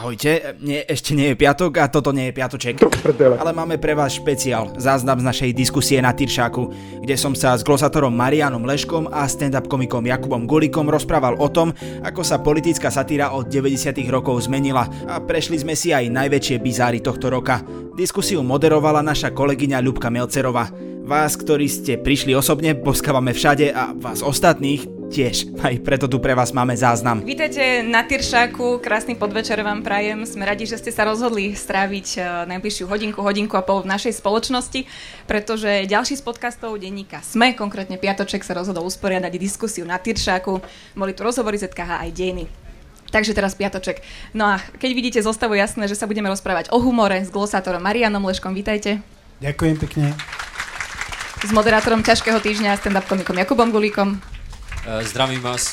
Ahojte, nie, ešte nie je piatok a toto nie je piatoček. Ale máme pre vás špeciál, záznam z našej diskusie na Tyršáku, kde som sa s glosatorom Marianom Leškom a stand-up komikom Jakubom Gulikom rozprával o tom, ako sa politická satíra od 90 rokov zmenila a prešli sme si aj najväčšie bizáry tohto roka. Diskusiu moderovala naša kolegyňa Ľubka Melcerová. Vás, ktorí ste prišli osobne, poskávame všade a vás ostatných tiež. Aj preto tu pre vás máme záznam. Vítajte na Tyršáku, krásny podvečer vám prajem. Sme radi, že ste sa rozhodli stráviť e, najbližšiu hodinku, hodinku a pol v našej spoločnosti, pretože ďalší z podcastov denníka SME, konkrétne Piatoček, sa rozhodol usporiadať diskusiu na Tyršáku. Boli tu rozhovory ZKH aj dejiny. Takže teraz piatoček. No a keď vidíte zostavu jasné, že sa budeme rozprávať o humore s glosátorom Marianom Leškom, vítajte. Ďakujem pekne. S moderátorom ťažkého týždňa stand-up komikom Jakubom Gulíkom. Uh, zdravím vás.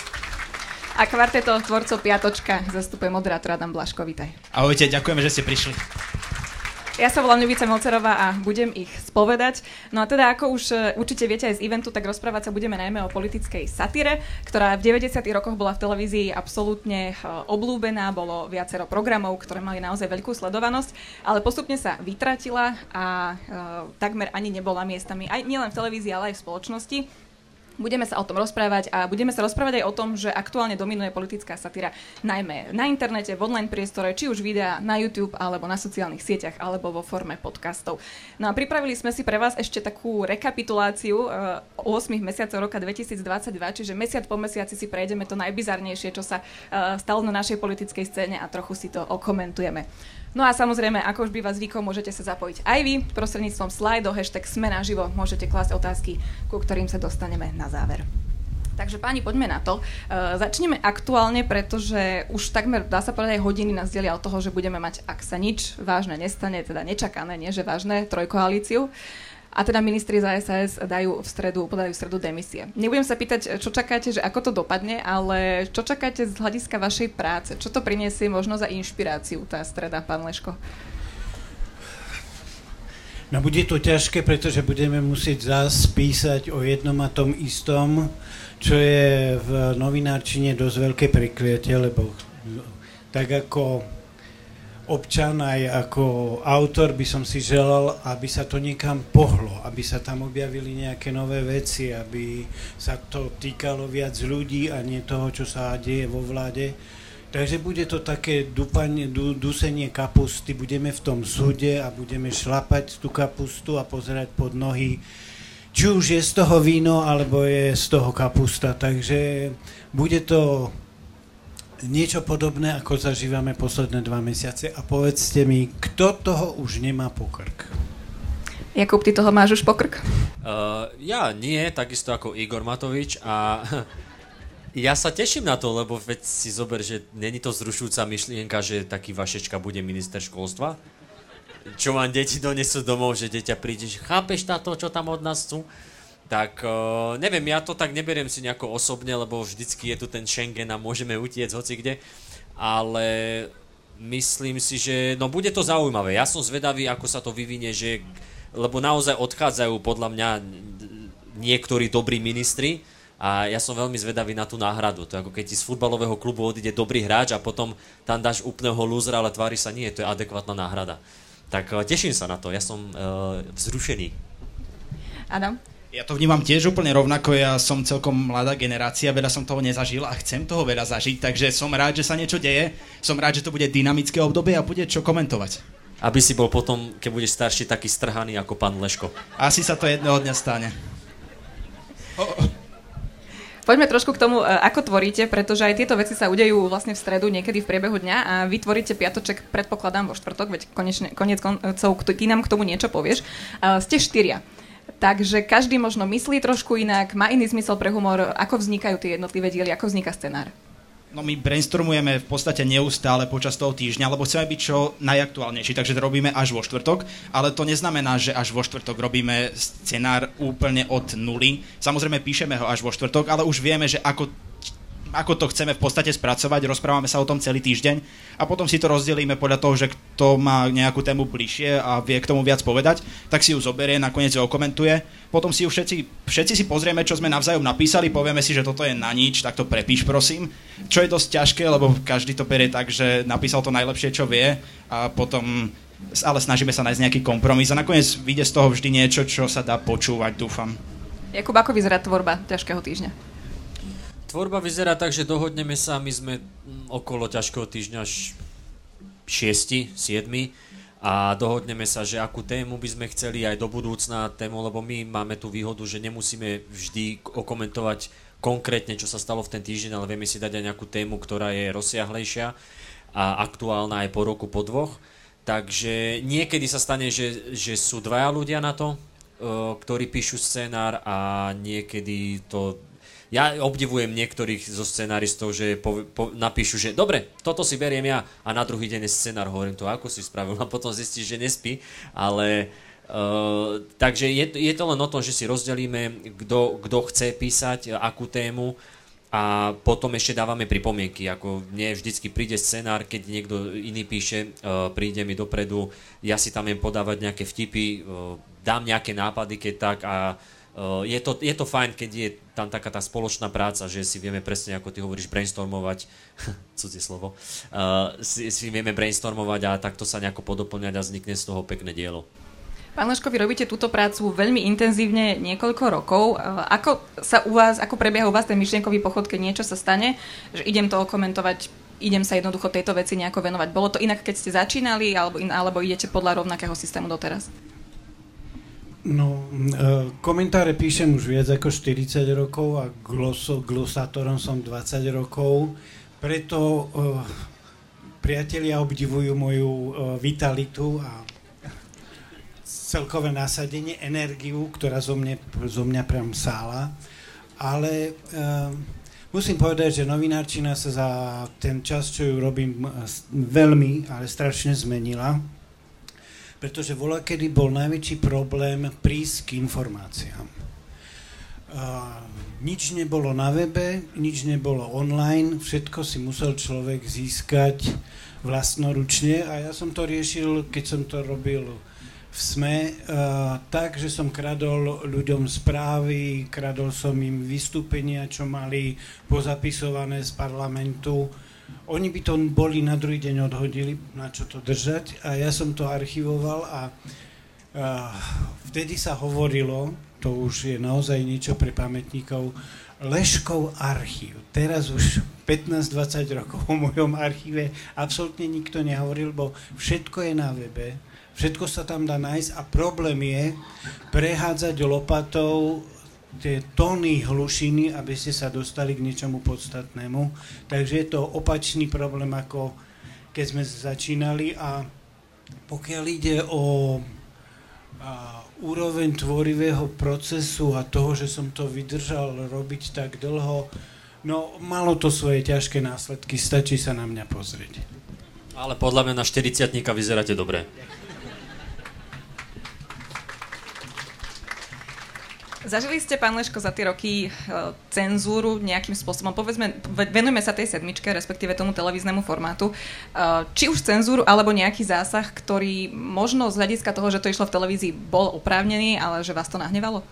A kvarteto tvorcov Piatočka zastupuje moderátor Adam Blaško, vítaj. Ahojte, ďakujeme, že ste prišli. Ja sa volám Ľubica Molcerová a budem ich spovedať. No a teda, ako už e, určite viete aj z eventu, tak rozprávať sa budeme najmä o politickej satíre, ktorá v 90. rokoch bola v televízii absolútne e, oblúbená, bolo viacero programov, ktoré mali naozaj veľkú sledovanosť, ale postupne sa vytratila a uh, takmer ani nebola miestami, aj nielen v televízii, ale aj v spoločnosti. Budeme sa o tom rozprávať a budeme sa rozprávať aj o tom, že aktuálne dominuje politická satíra najmä na internete, v online priestore, či už videa na YouTube alebo na sociálnych sieťach alebo vo forme podcastov. No a pripravili sme si pre vás ešte takú rekapituláciu uh, 8 mesiacov roka 2022, čiže mesiac po mesiaci si prejdeme to najbizarnejšie, čo sa uh, stalo na našej politickej scéne a trochu si to okomentujeme. No a samozrejme, ako už býva zvykom, môžete sa zapojiť aj vy prostredníctvom slajdo, hashtag sme naživo, môžete klásť otázky, ku ktorým sa dostaneme na záver. Takže páni, poďme na to. Uh, začneme aktuálne, pretože už takmer, dá sa povedať, hodiny nás delia od toho, že budeme mať, ak sa nič vážne nestane, teda nečakané, nie že vážne, trojkoalíciu. A teda ministri za SAS dajú v stredu, podajú v stredu demisie. Nebudem sa pýtať, čo čakáte, že ako to dopadne, ale čo čakáte z hľadiska vašej práce? Čo to priniesie možno za inšpiráciu tá streda, pán Leško? No bude to ťažké, pretože budeme musieť zás písať o jednom a tom istom, čo je v novinárčine dosť veľké prekliatie, lebo tak ako občan, aj ako autor by som si želal, aby sa to niekam pohlo, aby sa tam objavili nejaké nové veci, aby sa to týkalo viac ľudí a nie toho, čo sa deje vo vláde. Takže bude to také dupanie, du, dusenie kapusty, budeme v tom súde a budeme šlapať tú kapustu a pozerať pod nohy, či už je z toho víno, alebo je z toho kapusta. Takže bude to niečo podobné, ako zažívame posledné dva mesiace a povedzte mi, kto toho už nemá pokrk? Jakub, ty toho máš už pokrk? Uh, ja nie, takisto ako Igor Matovič a ja sa teším na to, lebo veď si zober, že není to zrušujúca myšlienka, že taký Vašečka bude minister školstva. Čo vám deti donesú domov, že deťa príde, že chápeš táto, čo tam od nás sú? Tak uh, neviem, ja to tak neberiem si nejako osobne, lebo vždycky je tu ten Schengen a môžeme utiecť hoci kde, ale myslím si, že no bude to zaujímavé. Ja som zvedavý, ako sa to vyvinie, že, lebo naozaj odchádzajú podľa mňa niektorí dobrí ministri a ja som veľmi zvedavý na tú náhradu. To je ako keď ti z futbalového klubu odíde dobrý hráč a potom tam dáš úplného lúzra, ale tvári sa nie, to je adekvátna náhrada. Tak uh, teším sa na to, ja som uh, vzrušený. Adam? Ja to vnímam tiež úplne rovnako, ja som celkom mladá generácia, veľa som toho nezažil a chcem toho veľa zažiť, takže som rád, že sa niečo deje, som rád, že to bude dynamické obdobie a bude čo komentovať. Aby si bol potom, keď budeš starší, taký strhaný ako pán Leško. Asi sa to jedného dňa stane. Oh. Poďme trošku k tomu, e, ako tvoríte, pretože aj tieto veci sa udejú vlastne v stredu, niekedy v priebehu dňa a vytvoríte piatoček, predpokladám, vo štvrtok, veď konečne, konec koncov, ty nám k tomu niečo povieš. Uh, ste štyria. Takže každý možno myslí trošku inak, má iný zmysel pre humor, ako vznikajú tie jednotlivé diely, ako vzniká scenár. No my brainstormujeme v podstate neustále počas toho týždňa, lebo chceme byť čo najaktuálnejší, takže to robíme až vo štvrtok, ale to neznamená, že až vo štvrtok robíme scenár úplne od nuly. Samozrejme píšeme ho až vo štvrtok, ale už vieme, že ako ako to chceme v podstate spracovať, rozprávame sa o tom celý týždeň a potom si to rozdelíme podľa toho, že kto má nejakú tému bližšie a vie k tomu viac povedať, tak si ju zoberie, nakoniec ju okomentuje. Potom si ju všetci, všetci si pozrieme, čo sme navzájom napísali, povieme si, že toto je na nič, tak to prepíš prosím. Čo je dosť ťažké, lebo každý to berie tak, že napísal to najlepšie, čo vie a potom ale snažíme sa nájsť nejaký kompromis a nakoniec vyjde z toho vždy niečo, čo sa dá počúvať, dúfam. Jakub, ako vyzerá tvorba ťažkého týždňa? Tvorba vyzerá tak, že dohodneme sa, my sme okolo ťažkého týždňa 6, 7 a dohodneme sa, že akú tému by sme chceli aj do budúcna tému, lebo my máme tú výhodu, že nemusíme vždy okomentovať konkrétne, čo sa stalo v ten týždeň, ale vieme si dať aj nejakú tému, ktorá je rozsiahlejšia a aktuálna aj po roku, po dvoch. Takže niekedy sa stane, že, že sú dvaja ľudia na to, ktorí píšu scenár a niekedy to... Ja obdivujem niektorých zo scenáristov, že po, po, napíšu, že dobre, toto si beriem ja a na druhý deň je scenár, hovorím to, ako si spravil? A potom zistíš, že nespí, ale uh, takže je, je to len o tom, že si rozdelíme, kto chce písať, akú tému a potom ešte dávame pripomienky, ako nie vždycky príde scenár, keď niekto iný píše, uh, príde mi dopredu, ja si tam viem podávať nejaké vtipy, uh, dám nejaké nápady, keď tak a je, to, je to fajn, keď je tam taká tá spoločná práca, že si vieme presne, ako ty hovoríš, brainstormovať, cudzie slovo, uh, si, si vieme brainstormovať a takto sa nejako podoplňať a vznikne z toho pekné dielo. Pán Leško, vy robíte túto prácu veľmi intenzívne niekoľko rokov. E, ako sa u vás, ako prebieha u vás ten myšlienkový pochod, keď niečo sa stane, že idem to komentovať, idem sa jednoducho tejto veci nejako venovať. Bolo to inak, keď ste začínali, alebo, in, alebo idete podľa rovnakého systému doteraz? No, e, komentáre píšem už viac ako 40 rokov a gloso, glosátorom som 20 rokov, preto uh, priatelia obdivujú moju uh, vitalitu a celkové nasadenie, energiu, ktorá zo, mne, zo mňa priam sála. Ale musím povedať, že novinárčina sa za ten čas, čo ju robím, veľmi, ale strašne zmenila. Pretože voľa, kedy bol najväčší problém prísť k informáciám. Uh, nič nebolo na webe, nič nebolo online, všetko si musel človek získať vlastnoručne a ja som to riešil, keď som to robil v SME uh, tak, že som kradol ľuďom správy, kradol som im vystúpenia, čo mali pozapisované z parlamentu. Oni by to boli na druhý deň odhodili, na čo to držať a ja som to archivoval a vtedy sa hovorilo, to už je naozaj niečo pre pamätníkov, Leškov archív. Teraz už 15-20 rokov o mojom archíve absolútne nikto nehovoril, bo všetko je na webe Všetko sa tam dá nájsť a problém je prehádzať lopatou tie tóny hlušiny, aby ste sa dostali k niečomu podstatnému. Takže je to opačný problém, ako keď sme začínali a pokiaľ ide o a, úroveň tvorivého procesu a toho, že som to vydržal robiť tak dlho, no malo to svoje ťažké následky, stačí sa na mňa pozrieť. Ale podľa mňa na 40 vyzeráte dobre. Zažili ste, pán Leško, za tie roky e, cenzúru nejakým spôsobom? Povedzme, venujeme sa tej sedmičke, respektíve tomu televíznemu formátu. E, či už cenzúru, alebo nejaký zásah, ktorý možno z hľadiska toho, že to išlo v televízii, bol oprávnený, ale že vás to nahnevalo?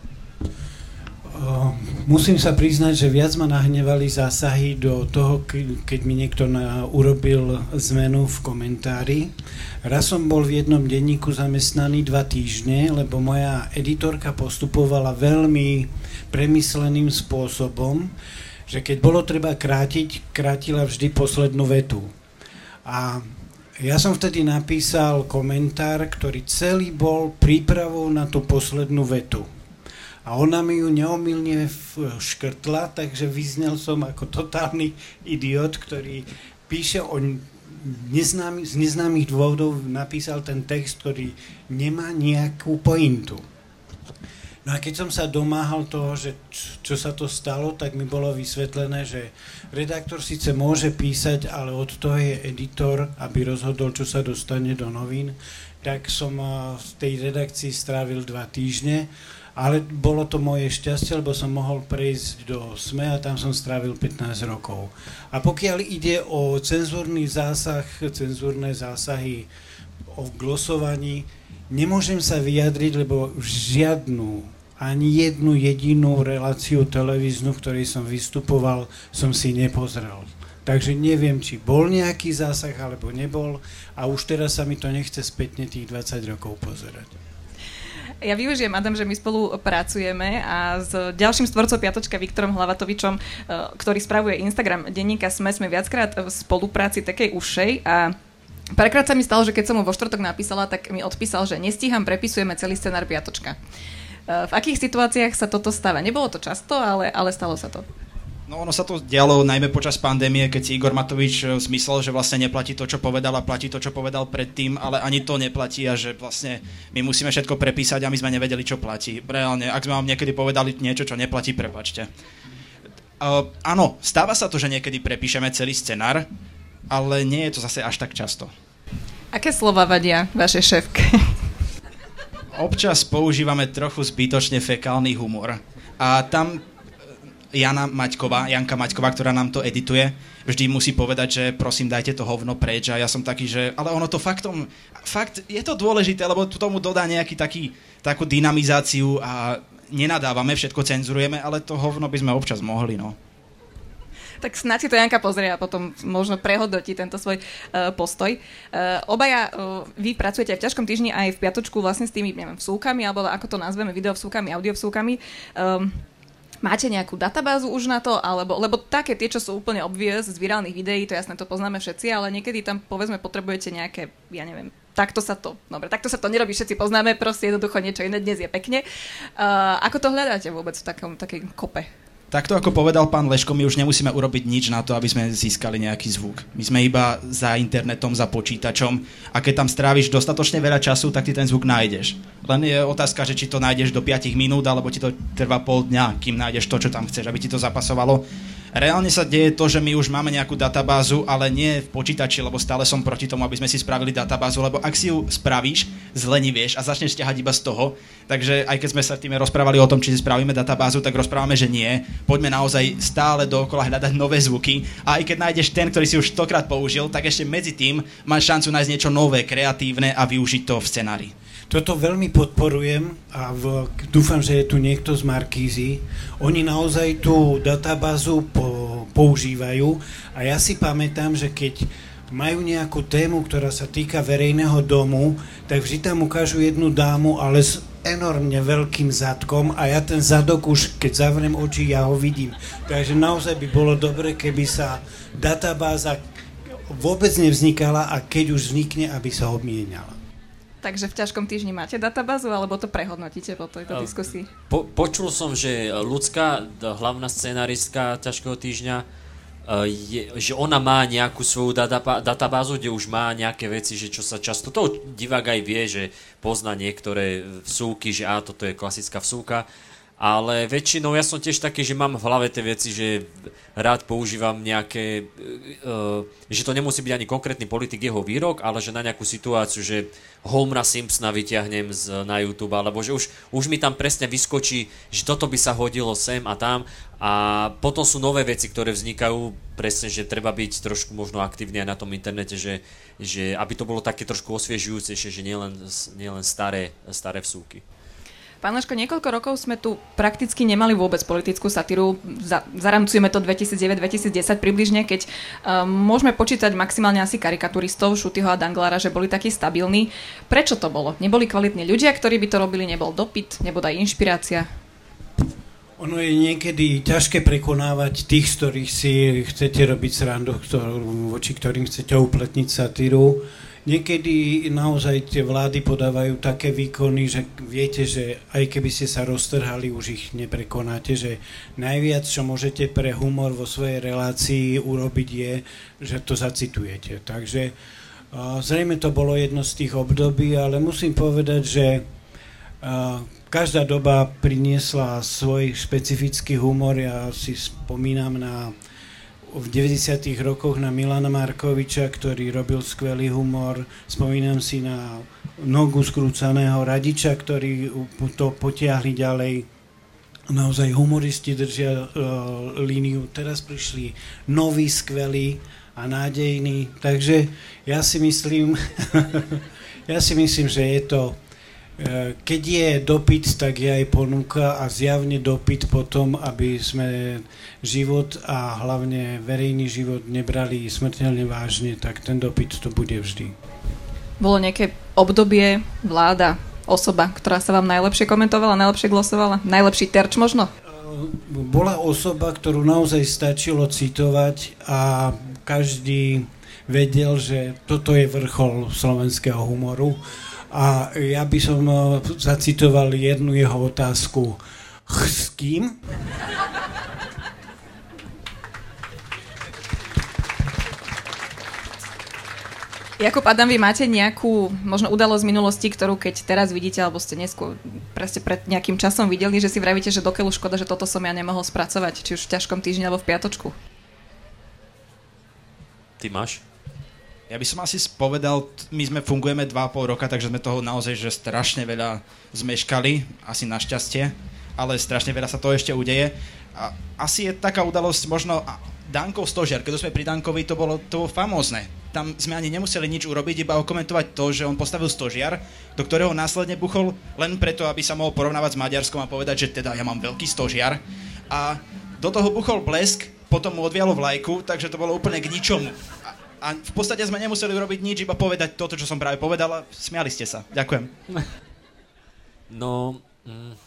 Musím sa priznať, že viac ma nahnevali zásahy do toho, keď mi niekto na, urobil zmenu v komentári. Raz som bol v jednom denníku zamestnaný dva týždne, lebo moja editorka postupovala veľmi premysleným spôsobom, že keď bolo treba krátiť, krátila vždy poslednú vetu. A ja som vtedy napísal komentár, ktorý celý bol prípravou na tú poslednú vetu a ona mi ju neomilne škrtla, takže vyznel som ako totálny idiot, ktorý píše o neznámy, z neznámych dôvodov napísal ten text, ktorý nemá nejakú pointu. No a keď som sa domáhal toho, že čo sa to stalo, tak mi bolo vysvetlené, že redaktor síce môže písať, ale od toho je editor, aby rozhodol, čo sa dostane do novín. Tak som v tej redakcii strávil dva týždne ale bolo to moje šťastie, lebo som mohol prejsť do SME a tam som strávil 15 rokov. A pokiaľ ide o cenzúrny zásah, cenzúrne zásahy o glosovaní, nemôžem sa vyjadriť, lebo žiadnu, ani jednu jedinú reláciu televíznu, v ktorej som vystupoval, som si nepozrel. Takže neviem, či bol nejaký zásah, alebo nebol. A už teraz sa mi to nechce spätne tých 20 rokov pozerať. Ja využijem, Adam, že my spolu pracujeme a s ďalším stvorcom Piatočka Viktorom Hlavatovičom, e, ktorý spravuje Instagram denníka SME, sme viackrát v spolupráci takej ušej a Prekrát sa mi stalo, že keď som mu vo štvrtok napísala, tak mi odpísal, že nestíham, prepisujeme celý scenár Piatočka. E, v akých situáciách sa toto stáva? Nebolo to často, ale, ale stalo sa to. No ono sa to dialo najmä počas pandémie, keď si Igor Matovič zmyslel, že vlastne neplatí to, čo povedal a platí to, čo povedal predtým, ale ani to neplatí a že vlastne my musíme všetko prepísať a my sme nevedeli, čo platí. Reálne, ak sme vám niekedy povedali niečo, čo neplatí, prepačte. Uh, áno, stáva sa to, že niekedy prepíšeme celý scenár, ale nie je to zase až tak často. Aké slova vadia vaše šéfke? Občas používame trochu zbytočne fekálny humor. A tam Jana Maťková, Janka Maťková, ktorá nám to edituje, vždy musí povedať, že prosím, dajte to hovno preč a ja som taký, že ale ono to faktom, fakt je to dôležité, lebo tomu dodá nejaký taký, takú dynamizáciu a nenadávame, všetko cenzurujeme, ale to hovno by sme občas mohli, no. Tak snad si to Janka pozrie a potom možno prehodnotí tento svoj uh, postoj. Uh, obaja, uh, vy pracujete v ťažkom týždni aj v piatočku vlastne s tými, neviem, vsúkami, alebo ako to nazveme, videovsúkami, audiovsúkami. Um, Máte nejakú databázu už na to? Alebo, lebo také tie, čo sú úplne obvious z virálnych videí, to jasné, to poznáme všetci, ale niekedy tam povedzme potrebujete nejaké, ja neviem, takto sa to, dobre, takto sa to nerobí, všetci poznáme, proste jednoducho niečo iné dnes je pekne. Uh, ako to hľadáte vôbec v takom, takej kope? Takto ako povedal pán Leško, my už nemusíme urobiť nič na to, aby sme získali nejaký zvuk. My sme iba za internetom, za počítačom a keď tam stráviš dostatočne veľa času, tak ty ten zvuk nájdeš. Len je otázka, že či to nájdeš do 5 minút, alebo ti to trvá pol dňa, kým nájdeš to, čo tam chceš, aby ti to zapasovalo. Reálne sa deje to, že my už máme nejakú databázu, ale nie v počítači, lebo stále som proti tomu, aby sme si spravili databázu, lebo ak si ju spravíš, zlenivieš a začneš ťahať iba z toho. Takže aj keď sme sa tým rozprávali o tom, či si spravíme databázu, tak rozprávame, že nie. Poďme naozaj stále dookola hľadať nové zvuky. A aj keď nájdeš ten, ktorý si už stokrát použil, tak ešte medzi tým máš šancu nájsť niečo nové, kreatívne a využiť to v scenári. Toto veľmi podporujem a v, dúfam, že je tu niekto z Markízy. Oni naozaj tú databázu po, používajú a ja si pamätám, že keď majú nejakú tému, ktorá sa týka verejného domu, tak vždy tam ukážu jednu dámu, ale s enormne veľkým zadkom a ja ten zadok už, keď zavriem oči, ja ho vidím. Takže naozaj by bolo dobre, keby sa databáza vôbec nevznikala a keď už vznikne, aby sa obmienala. Takže v ťažkom týždni máte databázu, alebo to prehodnotíte po tejto diskusii? Po, počul som, že ľudská, hlavná scenaristka ťažkého týždňa, e, je, že ona má nejakú svoju databázu, kde už má nejaké veci, že čo sa často, to divák aj vie, že pozná niektoré vsúky, že á, toto je klasická vsúka, ale väčšinou ja som tiež taký, že mám v hlave tie veci, že rád používam nejaké, uh, že to nemusí byť ani konkrétny politik jeho výrok, ale že na nejakú situáciu, že Homera Simpsona vyťahnem z, na YouTube, alebo že už, už mi tam presne vyskočí, že toto by sa hodilo sem a tam a potom sú nové veci, ktoré vznikajú, presne, že treba byť trošku možno aktívny aj na tom internete, že, že aby to bolo také trošku osviežujúcejšie, že nielen, nielen staré, staré vsúky. Pán Leško, niekoľko rokov sme tu prakticky nemali vôbec politickú satíru. Za, zaramcujeme to 2009-2010 približne, keď um, môžeme počítať maximálne asi karikaturistov, Šutyho a Danglára, že boli takí stabilní. Prečo to bolo? Neboli kvalitní ľudia, ktorí by to robili, nebol dopyt, nebola aj inšpirácia? Ono je niekedy ťažké prekonávať tých, z ktorých si chcete robiť srandu, voči ktorým chcete upletniť satíru Niekedy naozaj tie vlády podávajú také výkony, že viete, že aj keby ste sa roztrhali, už ich neprekonáte, že najviac, čo môžete pre humor vo svojej relácii urobiť je, že to zacitujete. Takže zrejme to bolo jedno z tých období, ale musím povedať, že každá doba priniesla svoj špecifický humor. Ja si spomínam na v 90. rokoch na Milana Markoviča, ktorý robil skvelý humor. Spomínam si na nogu skrúcaného radiča, ktorí to potiahli ďalej. Naozaj humoristi držia uh, líniu. Teraz prišli noví, skvelí a nádejní. Takže ja si myslím, ja si myslím, že je to keď je dopyt, tak je aj ponuka a zjavne dopyt potom, aby sme život a hlavne verejný život nebrali smrteľne vážne, tak ten dopyt to bude vždy. Bolo nejaké obdobie, vláda, osoba, ktorá sa vám najlepšie komentovala, najlepšie glosovala? Najlepší terč možno? E, bola osoba, ktorú naozaj stačilo citovať a každý vedel, že toto je vrchol slovenského humoru a ja by som eh, zacitoval jednu jeho otázku. S kým? Jakub Adam, vy máte nejakú možno udalosť z minulosti, ktorú keď teraz vidíte, alebo ste neskôr presne pred nejakým časom videli, že si vravíte, že dokeľu škoda, že toto som ja nemohol spracovať, či už v ťažkom týždni alebo v piatočku? Ty máš? Ja by som asi povedal, my sme fungujeme 2,5 roka, takže sme toho naozaj že strašne veľa zmeškali, asi našťastie, ale strašne veľa sa to ešte udeje. A asi je taká udalosť možno Dankov stožiar, keď sme pri Dankovi, to bolo, to bolo famózne. Tam sme ani nemuseli nič urobiť, iba okomentovať to, že on postavil stožiar, do ktorého následne buchol len preto, aby sa mohol porovnávať s Maďarskom a povedať, že teda ja mám veľký stožiar. A do toho buchol blesk, potom mu odvialo vlajku, takže to bolo úplne k ničomu. A v podstate sme nemuseli urobiť nič, iba povedať toto, čo som práve povedal a smiali ste sa. Ďakujem. No, mm,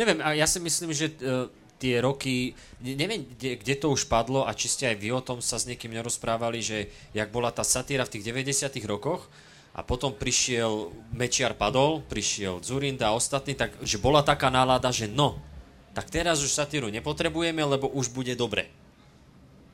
neviem, ja si myslím, že uh, tie roky, neviem, kde, kde to už padlo a či ste aj vy o tom sa s niekým nerozprávali, že jak bola tá satíra v tých 90 rokoch a potom prišiel Mečiar padol, prišiel Zurinda a ostatní, tak že bola taká nálada, že no, tak teraz už satíru nepotrebujeme, lebo už bude dobre.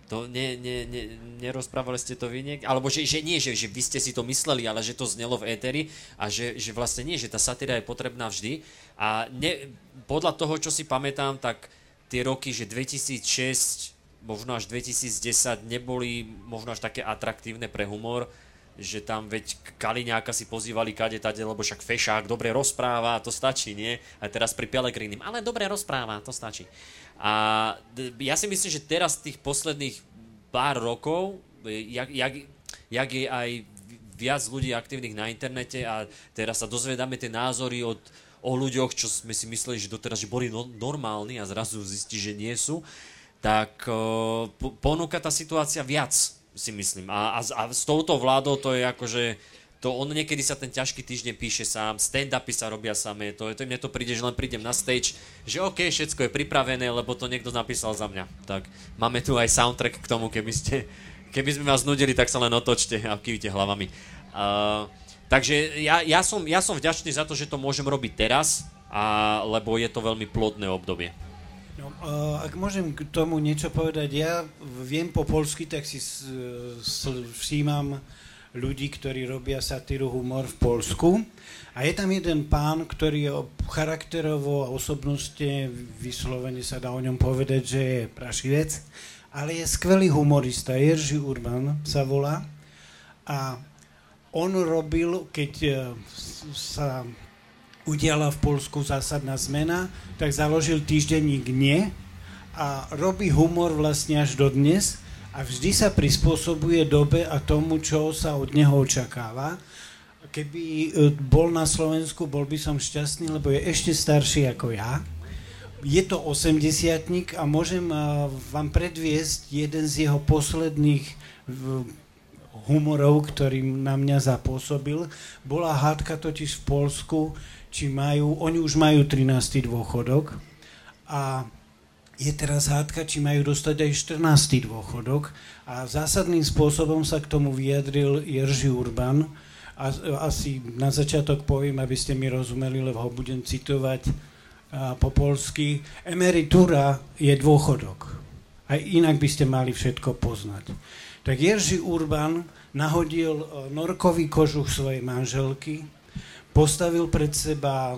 To ne, ne, ne, nerozprávali ste to vy niek- Alebo že, že nie, že, že vy ste si to mysleli, ale že to znelo v éteri a že, že vlastne nie, že tá satíra je potrebná vždy. A ne, podľa toho, čo si pamätám, tak tie roky, že 2006, možno až 2010 neboli možno až také atraktívne pre humor, že tam veď Kaliňáka si pozývali kade tade, lebo však Fešák dobre rozpráva, to stačí, nie? A teraz pri Pelegrinim, ale dobre rozpráva, to stačí. A ja si myslím, že teraz tých posledných pár rokov, jak, jak, jak je aj viac ľudí aktívnych na internete a teraz sa dozvedáme tie názory od, o ľuďoch, čo sme si mysleli, že doteraz že boli no, normálni a zrazu zistí, že nie sú, tak uh, ponúka tá situácia viac, si myslím. A, a, a s touto vládou to je akože to on niekedy sa ten ťažký týždeň píše sám, stand-upy sa robia samé, to, to mne to príde, že len prídem na stage, že OK, všetko je pripravené, lebo to niekto napísal za mňa. Tak máme tu aj soundtrack k tomu, keby ste, keby sme vás nudili, tak sa len otočte a kývite hlavami. Uh, takže ja, ja, som, ja som vďačný za to, že to môžem robiť teraz, a, lebo je to veľmi plodné obdobie. No, uh, ak môžem k tomu niečo povedať, ja viem po polsky, tak si všímam ľudí, ktorí robia satíru humor v Polsku. A je tam jeden pán, ktorý je charakterovo a osobnosti vyslovene sa dá o ňom povedať, že je prašivec, ale je skvelý humorista. Jerzy Urban sa volá. A on robil, keď e, sa udiala v Polsku zásadná zmena, tak založil týždenník Nie a robí humor vlastne až do dnes a vždy sa prispôsobuje dobe a tomu, čo sa od neho očakáva. Keby e, bol na Slovensku, bol by som šťastný, lebo je ešte starší ako ja. Je to 80 a môžem e, vám predviesť jeden z jeho posledných humorov, ktorý na mňa zapôsobil. Bola hádka totiž v Polsku, či majú, oni už majú 13. dôchodok a je teraz hádka, či majú dostať aj 14. dôchodok a zásadným spôsobom sa k tomu vyjadril Jerzy Urban a asi na začiatok poviem, aby ste mi rozumeli, lebo ho budem citovať po polsky. Emeritúra je dôchodok. Aj inak by ste mali všetko poznať. Tak Jerzy Urban nahodil e, norkový kožuch svojej manželky, postavil pred seba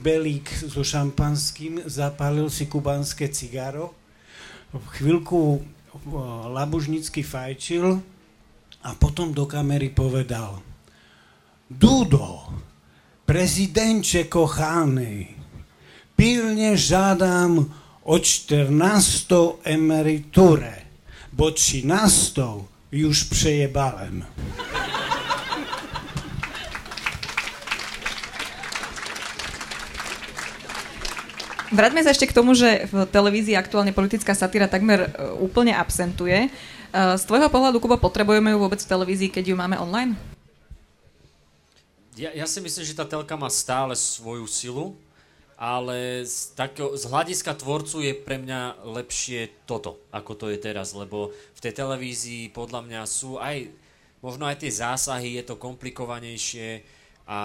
kbelík so šampanským, zapálil si kubánske cigaro, chvíľku labužnicky fajčil a potom do kamery povedal Dudo, prezidentče kochaný, pilne žádám o 14 emeryturę, bo 13 już przejebałem. Vráťme sa ešte k tomu, že v televízii aktuálne politická satíra takmer e, úplne absentuje. E, z tvojho pohľadu, Kubo, potrebujeme ju vôbec v televízii, keď ju máme online? Ja, ja si myslím, že tá telka má stále svoju silu, ale z, takého, z hľadiska tvorcu je pre mňa lepšie toto, ako to je teraz, lebo v tej televízii podľa mňa sú aj, možno aj tie zásahy, je to komplikovanejšie a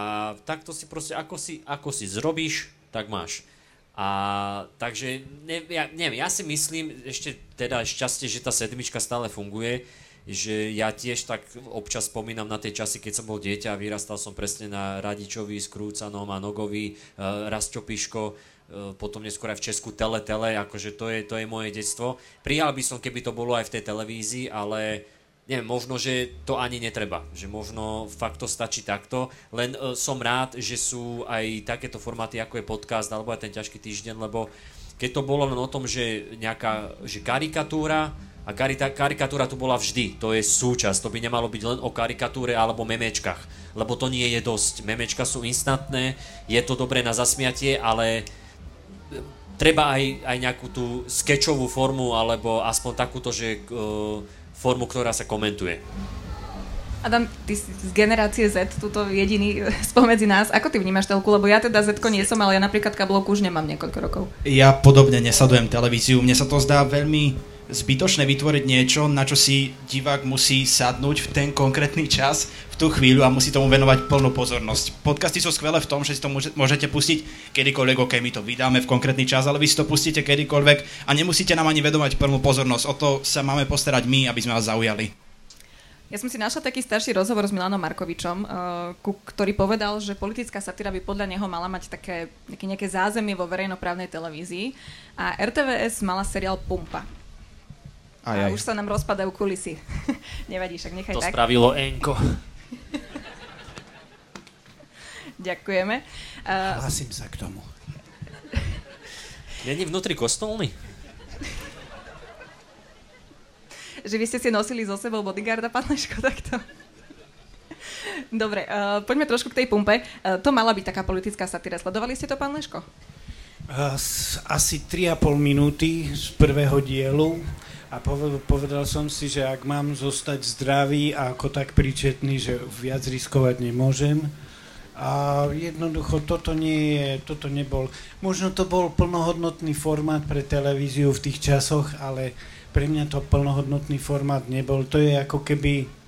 takto si proste, ako si, ako si zrobíš, tak máš. A takže, ne, ja, neviem, ja si myslím, ešte teda šťastie, že tá sedmička stále funguje, že ja tiež tak občas spomínam na tie časy, keď som bol dieťa a vyrastal som presne na Radičovi, Skrúcanom a Nogovi, uh, Rastčo Piško, uh, potom neskôr aj v Česku Tele Tele, akože to je, to je moje detstvo. Prijal by som, keby to bolo aj v tej televízii, ale neviem, možno, že to ani netreba, že možno fakt to stačí takto, len uh, som rád, že sú aj takéto formáty, ako je podcast alebo aj ten ťažký týždeň, lebo keď to bolo len o tom, že nejaká že karikatúra, a karita, karikatúra tu bola vždy, to je súčasť, to by nemalo byť len o karikatúre alebo memečkách, lebo to nie je dosť. Memečka sú instantné, je to dobré na zasmiatie, ale treba aj, aj nejakú tú skečovú formu, alebo aspoň takúto, že uh, formu, ktorá sa komentuje. Adam, ty si z generácie Z, tuto jediný spomedzi nás. Ako ty vnímaš telku? Lebo ja teda Z nie som, ale ja napríklad kablovku už nemám niekoľko rokov. Ja podobne nesadujem televíziu. Mne sa to zdá veľmi zbytočné vytvoriť niečo, na čo si divák musí sadnúť v ten konkrétny čas, v tú chvíľu a musí tomu venovať plnú pozornosť. Podcasty sú skvelé v tom, že si to môžete pustiť kedykoľvek, ok, my to vydáme v konkrétny čas, ale vy si to pustíte kedykoľvek a nemusíte nám ani venovať plnú pozornosť. O to sa máme postarať my, aby sme vás zaujali. Ja som si našla taký starší rozhovor s Milanom Markovičom, uh, ktorý povedal, že politická satíra by podľa neho mala mať také nejaké, nejaké zázemie vo verejnoprávnej televízii a RTVS mala seriál Pumpa. Aj, aj. A už sa nám rozpadajú kulisy. Nevadí, však nechaj to tak. To spravilo Enko. Ďakujeme. Uh, Hlasím sa k tomu. Není vnútri kostolný? že vy ste si nosili so sebou bodyguarda, pán Leško, takto. Dobre, uh, poďme trošku k tej pumpe. Uh, to mala byť taká politická satíra. Sledovali ste to, pán Leško? Uh, asi 3,5 minúty z prvého dielu a povedal som si, že ak mám zostať zdravý a ako tak príčetný, že viac riskovať nemôžem. A jednoducho toto nie je, toto nebol, možno to bol plnohodnotný formát pre televíziu v tých časoch, ale pre mňa to plnohodnotný formát nebol. To je ako keby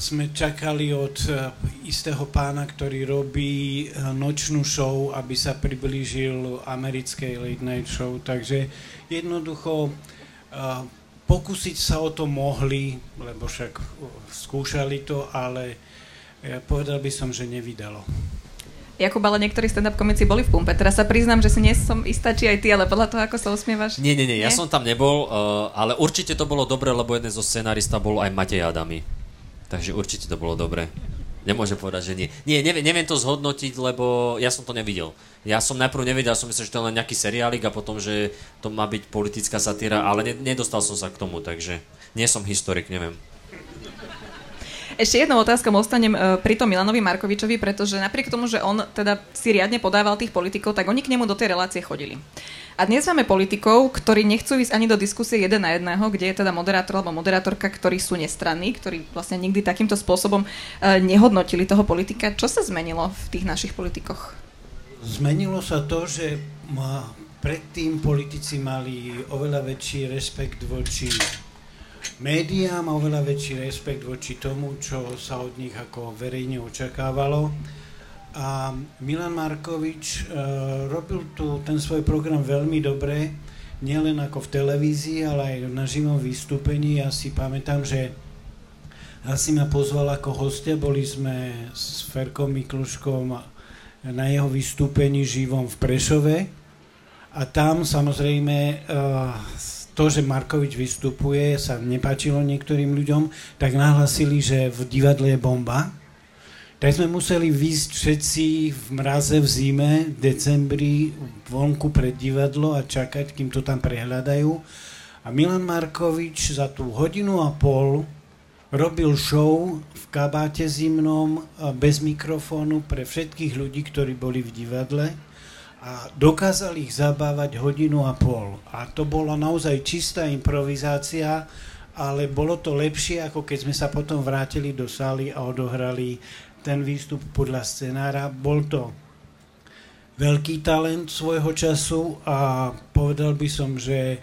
sme čakali od uh, istého pána, ktorý robí uh, nočnú show, aby sa priblížil americkej late night show. Takže jednoducho pokúsiť sa o to mohli, lebo však skúšali to, ale povedal by som, že nevydalo. Jakub, ale niektorí stand-up komici boli v pumpe. Teraz sa priznám, že si nie som istá, či aj ty, ale podľa toho, ako sa usmievaš. Nie, nie, nie, nie? ja som tam nebol, ale určite to bolo dobre, lebo jeden zo scenárista bol aj Matej Adami. Takže určite to bolo dobre. Nemôžem povedať, že nie. Nie, neviem, neviem to zhodnotiť, lebo ja som to nevidel. Ja som najprv nevedel, som myslel, že to je len nejaký seriálik a potom, že to má byť politická satíra, ale ne, nedostal som sa k tomu, takže nie som historik, neviem. Ešte jednou otázkou ostanem e, pri tom Milanovi Markovičovi, pretože napriek tomu, že on teda si riadne podával tých politikov, tak oni k nemu do tej relácie chodili. A dnes máme politikov, ktorí nechcú ísť ani do diskusie jeden na jedného, kde je teda moderátor alebo moderátorka, ktorí sú nestranní, ktorí vlastne nikdy takýmto spôsobom e, nehodnotili toho politika. Čo sa zmenilo v tých našich politikoch? Zmenilo sa to, že predtým politici mali oveľa väčší rešpekt voči médiám a oveľa väčší rešpekt voči tomu, čo sa od nich ako verejne očakávalo. A Milan Markovič uh, robil tu ten svoj program veľmi dobre, nielen ako v televízii, ale aj na živom vystúpení. Ja si pamätám, že asi ma pozval ako hostia, boli sme s Ferkom Mikluškom na jeho vystúpení živom v Prešove. A tam samozrejme uh, to, že Markovič vystupuje, sa nepáčilo niektorým ľuďom, tak nahlasili, že v divadle je bomba. Tak sme museli výjsť všetci v mraze v zime, v decembri, vonku pred divadlo a čakať, kým to tam prehľadajú. A Milan Markovič za tú hodinu a pol robil show v kabáte zimnom bez mikrofónu pre všetkých ľudí, ktorí boli v divadle a dokázali ich zabávať hodinu a pol. A to bola naozaj čistá improvizácia, ale bolo to lepšie, ako keď sme sa potom vrátili do sály a odohrali ten výstup podľa scenára. Bol to veľký talent svojho času a povedal by som, že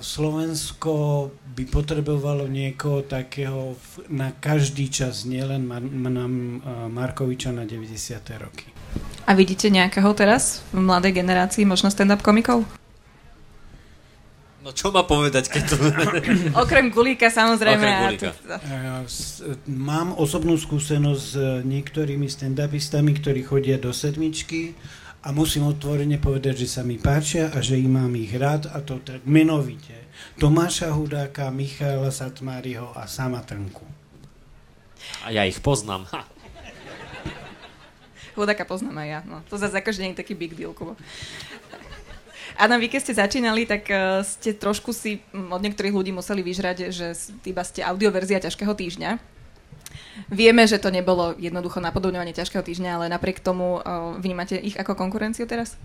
Slovensko by potrebovalo niekoho takého na každý čas, nielen Mar- Markoviča na 90. roky. A vidíte nejakého teraz v mladej generácii, možno stand-up komikov? No čo má povedať, keď to... Okrem Gulíka samozrejme. Okrem Gulíka. Mám osobnú skúsenosť s niektorými stand-upistami, ktorí chodia do sedmičky a musím otvorene povedať, že sa mi páčia a že im mám ich rád a to tak menovite. Tomáša Hudáka, Michaela Satmáriho a Sama Trnku. A ja ich poznám. Ha. Chudáka poznám aj ja. No, to zase akože nie je taký big deal, Kubo. Áno, vy keď ste začínali, tak uh, ste trošku si od niektorých ľudí museli vyžrať, že iba ste audioverzia ťažkého týždňa. Vieme, že to nebolo jednoducho napodobňovanie ťažkého týždňa, ale napriek tomu uh, vnímate ich ako konkurenciu teraz?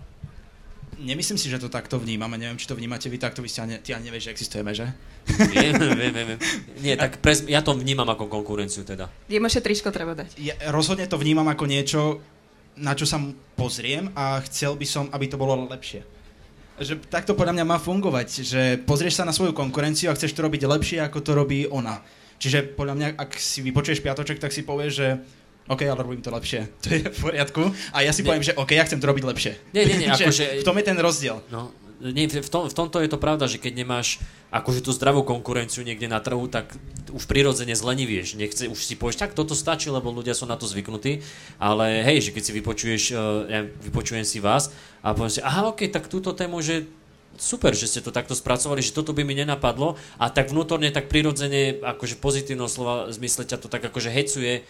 Nemyslím si, že to takto vnímame. Neviem, či to vnímate vy takto. Vy ste ani, ty ani nevieš, že existujeme, že? Viem, viem, viem. Nie, tak pres, ja to vnímam ako konkurenciu teda. Jemu tričko treba dať. Ja rozhodne to vnímam ako niečo, na čo sa pozriem a chcel by som, aby to bolo lepšie. Že takto podľa mňa má fungovať, že pozrieš sa na svoju konkurenciu a chceš to robiť lepšie, ako to robí ona. Čiže podľa mňa, ak si vypočuješ piatoček, tak si povieš, že OK, ale robím to lepšie. To je v poriadku. A ja si nie. poviem, že OK, ja chcem to robiť lepšie. Nie, nie, nie. akože... v tom je ten rozdiel. No, nie, v, tom, v tomto je to pravda, že keď nemáš akože tú zdravú konkurenciu niekde na trhu, tak už prirodzene zlenivieš. Nechce, už si povieš, tak toto stačí, lebo ľudia sú na to zvyknutí. Ale hej, že keď si vypočuješ, uh, ja vypočujem si vás a poviem si, aha, ok, tak túto tému, že super, že ste to takto spracovali, že toto by mi nenapadlo a tak vnútorne, tak prirodzene, akože pozitívno slova zmysle ťa to tak akože hecuje,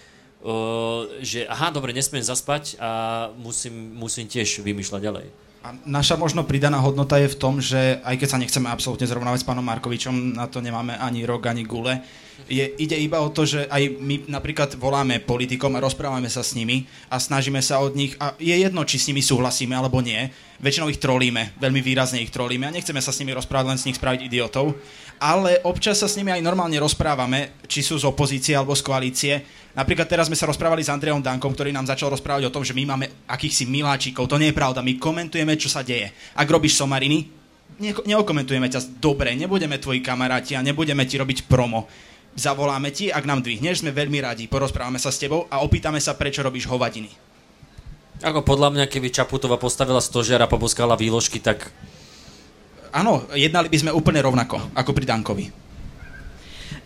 uh, že aha, dobre, nesmiem zaspať a musím, musím tiež vymýšľať ďalej. A naša možno pridaná hodnota je v tom, že aj keď sa nechceme absolútne zrovnávať s pánom Markovičom, na to nemáme ani rok, ani gule, je, ide iba o to, že aj my napríklad voláme politikom a rozprávame sa s nimi a snažíme sa od nich, a je jedno, či s nimi súhlasíme alebo nie, väčšinou ich trolíme, veľmi výrazne ich trolíme a nechceme sa s nimi rozprávať, len z nich spraviť idiotov, ale občas sa s nimi aj normálne rozprávame, či sú z opozície alebo z koalície Napríklad teraz sme sa rozprávali s Andreom Dankom, ktorý nám začal rozprávať o tom, že my máme akýchsi miláčikov. To nie je pravda. My komentujeme, čo sa deje. Ak robíš somariny, ne- neokomentujeme ťa dobre, nebudeme tvoji kamaráti a nebudeme ti robiť promo. Zavoláme ti, ak nám dvihneš, sme veľmi radi, porozprávame sa s tebou a opýtame sa, prečo robíš hovadiny. Ako podľa mňa, keby Čaputová postavila stožiar a poboskala výložky, tak... Áno, jednali by sme úplne rovnako, ako pri Dankovi.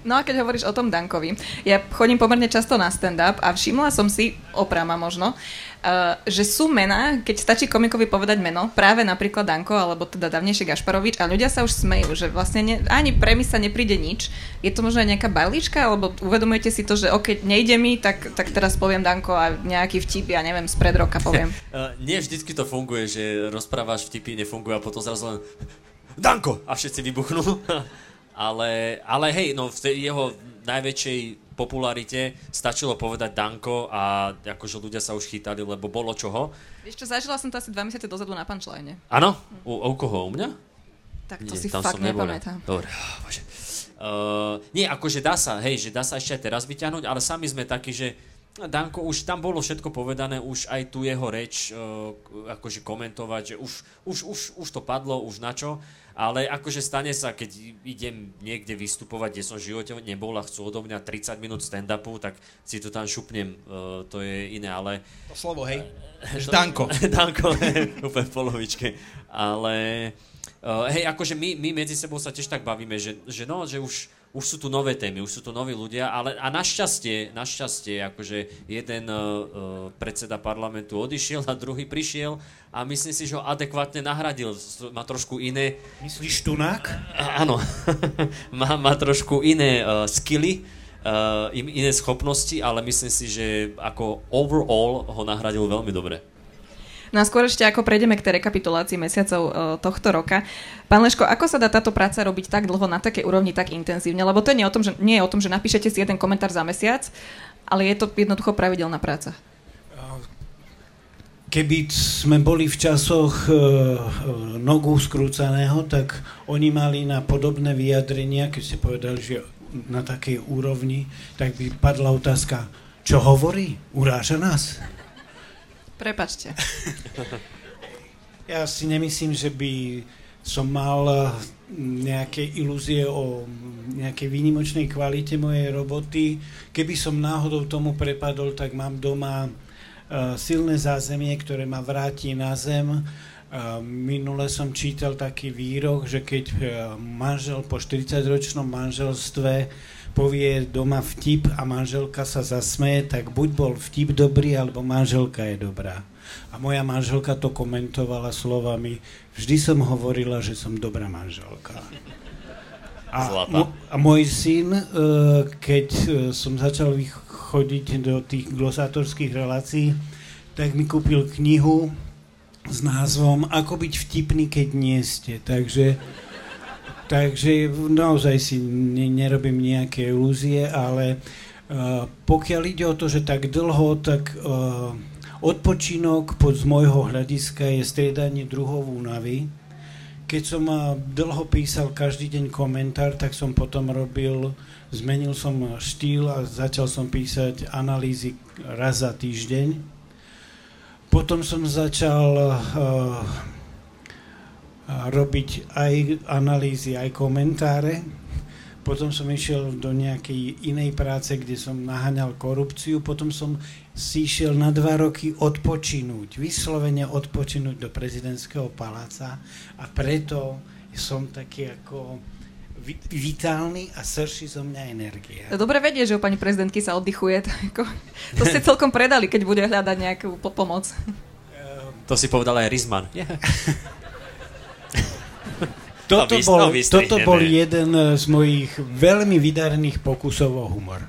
No a keď hovoríš o tom Dankovi, ja chodím pomerne často na stand-up a všimla som si, oprama možno, uh, že sú mená, keď stačí komikovi povedať meno, práve napríklad Danko, alebo teda dávnejšie Gašparovič a ľudia sa už smejú, že vlastne ne, ani pre mi sa nepríde nič. Je to možno aj nejaká barlička, alebo uvedomujete si to, že ok, nejde mi, tak, tak teraz poviem Danko a nejaký vtip, ja neviem, spred roka poviem. uh, nie vždycky to funguje, že rozprávaš vtipy, nefunguje a potom zrazu len Danko! A všetci vybuchnú. Ale, ale hej, no v tej jeho najväčšej popularite stačilo povedať Danko a akože ľudia sa už chytali, lebo bolo čoho. Vieš čo, zažila som to asi dva mesiace dozadu na punchline. Áno? U, u koho? U mňa? Tak to Nie, si tam fakt nepamätám. Dobre, oh, bože. Uh, nie, akože dá sa, hej, že dá sa ešte aj teraz vyťahnuť, ale sami sme takí, že Danko, už tam bolo všetko povedané, už aj tu jeho reč uh, akože komentovať, že už, už, už, už to padlo, už na čo ale akože stane sa, keď idem niekde vystupovať, kde som v živote nebol a chcú odo mňa 30 minút stand-upu, tak si to tam šupnem, uh, to je iné, ale... To slovo, hej, to, Danko. Danko, úplne v polovičke, ale... Uh, hej, akože my, my medzi sebou sa tiež tak bavíme, že, že no, že už už sú tu nové témy, už sú tu noví ľudia, ale a našťastie, našťastie, akože jeden uh, predseda parlamentu odišiel a druhý prišiel a myslím si, že ho adekvátne nahradil. Má trošku iné... Myslíš Tunák? áno. má, má trošku iné uh, skily uh, iné schopnosti, ale myslím si, že ako overall ho nahradil veľmi dobre. No a skôr ešte ako prejdeme k tej rekapitulácii mesiacov uh, tohto roka. Pán Leško, ako sa dá táto práca robiť tak dlho, na takej úrovni, tak intenzívne? Lebo to nie, o tom, že, nie je o tom, že napíšete si jeden komentár za mesiac, ale je to jednoducho pravidelná práca. Keby sme boli v časoch e, nogu skrúcaného, tak oni mali na podobné vyjadrenia, keď ste povedali, že na takej úrovni, tak by padla otázka, čo hovorí? Uráža nás? Prepačte. ja si nemyslím, že by som mal eh, nejaké ilúzie o nejakej výnimočnej kvalite mojej roboty. Keby som náhodou tomu prepadol, tak mám doma uh, silné zázemie, ktoré ma vráti na zem. Uh, minule som čítal taký výrok, že keď manžel po 40-ročnom manželstve povie doma vtip a manželka sa zasmeje, tak buď bol vtip dobrý, alebo manželka je dobrá. A moja manželka to komentovala slovami, vždy som hovorila, že som dobrá manželka. A, mo- a môj syn, e, keď e, som začal chodiť do tých glosátorských relácií, tak mi kúpil knihu s názvom Ako byť vtipný, keď nie ste. Takže Takže naozaj si ne, nerobím nejaké ilúzie, ale uh, pokiaľ ide o to, že tak dlho, tak uh, odpočinok pod z môjho hľadiska je striedanie druhov únavy. Keď som uh, dlho písal každý deň komentár, tak som potom robil, zmenil som štýl a začal som písať analýzy raz za týždeň. Potom som začal uh, robiť aj analýzy, aj komentáre. Potom som išiel do nejakej inej práce, kde som naháňal korupciu. Potom som si išiel na dva roky odpočinúť, vyslovene odpočinúť do prezidentského paláca a preto som taký ako vitálny a srší zo mňa energia. Dobre vedie, že u pani prezidentky sa oddychuje. To, to ste celkom predali, keď bude hľadať nejakú pomoc. To si povedal aj Rizman. Yeah. Toto, no, bol, no, toto bol jeden z mojich veľmi vydarených pokusov o humor.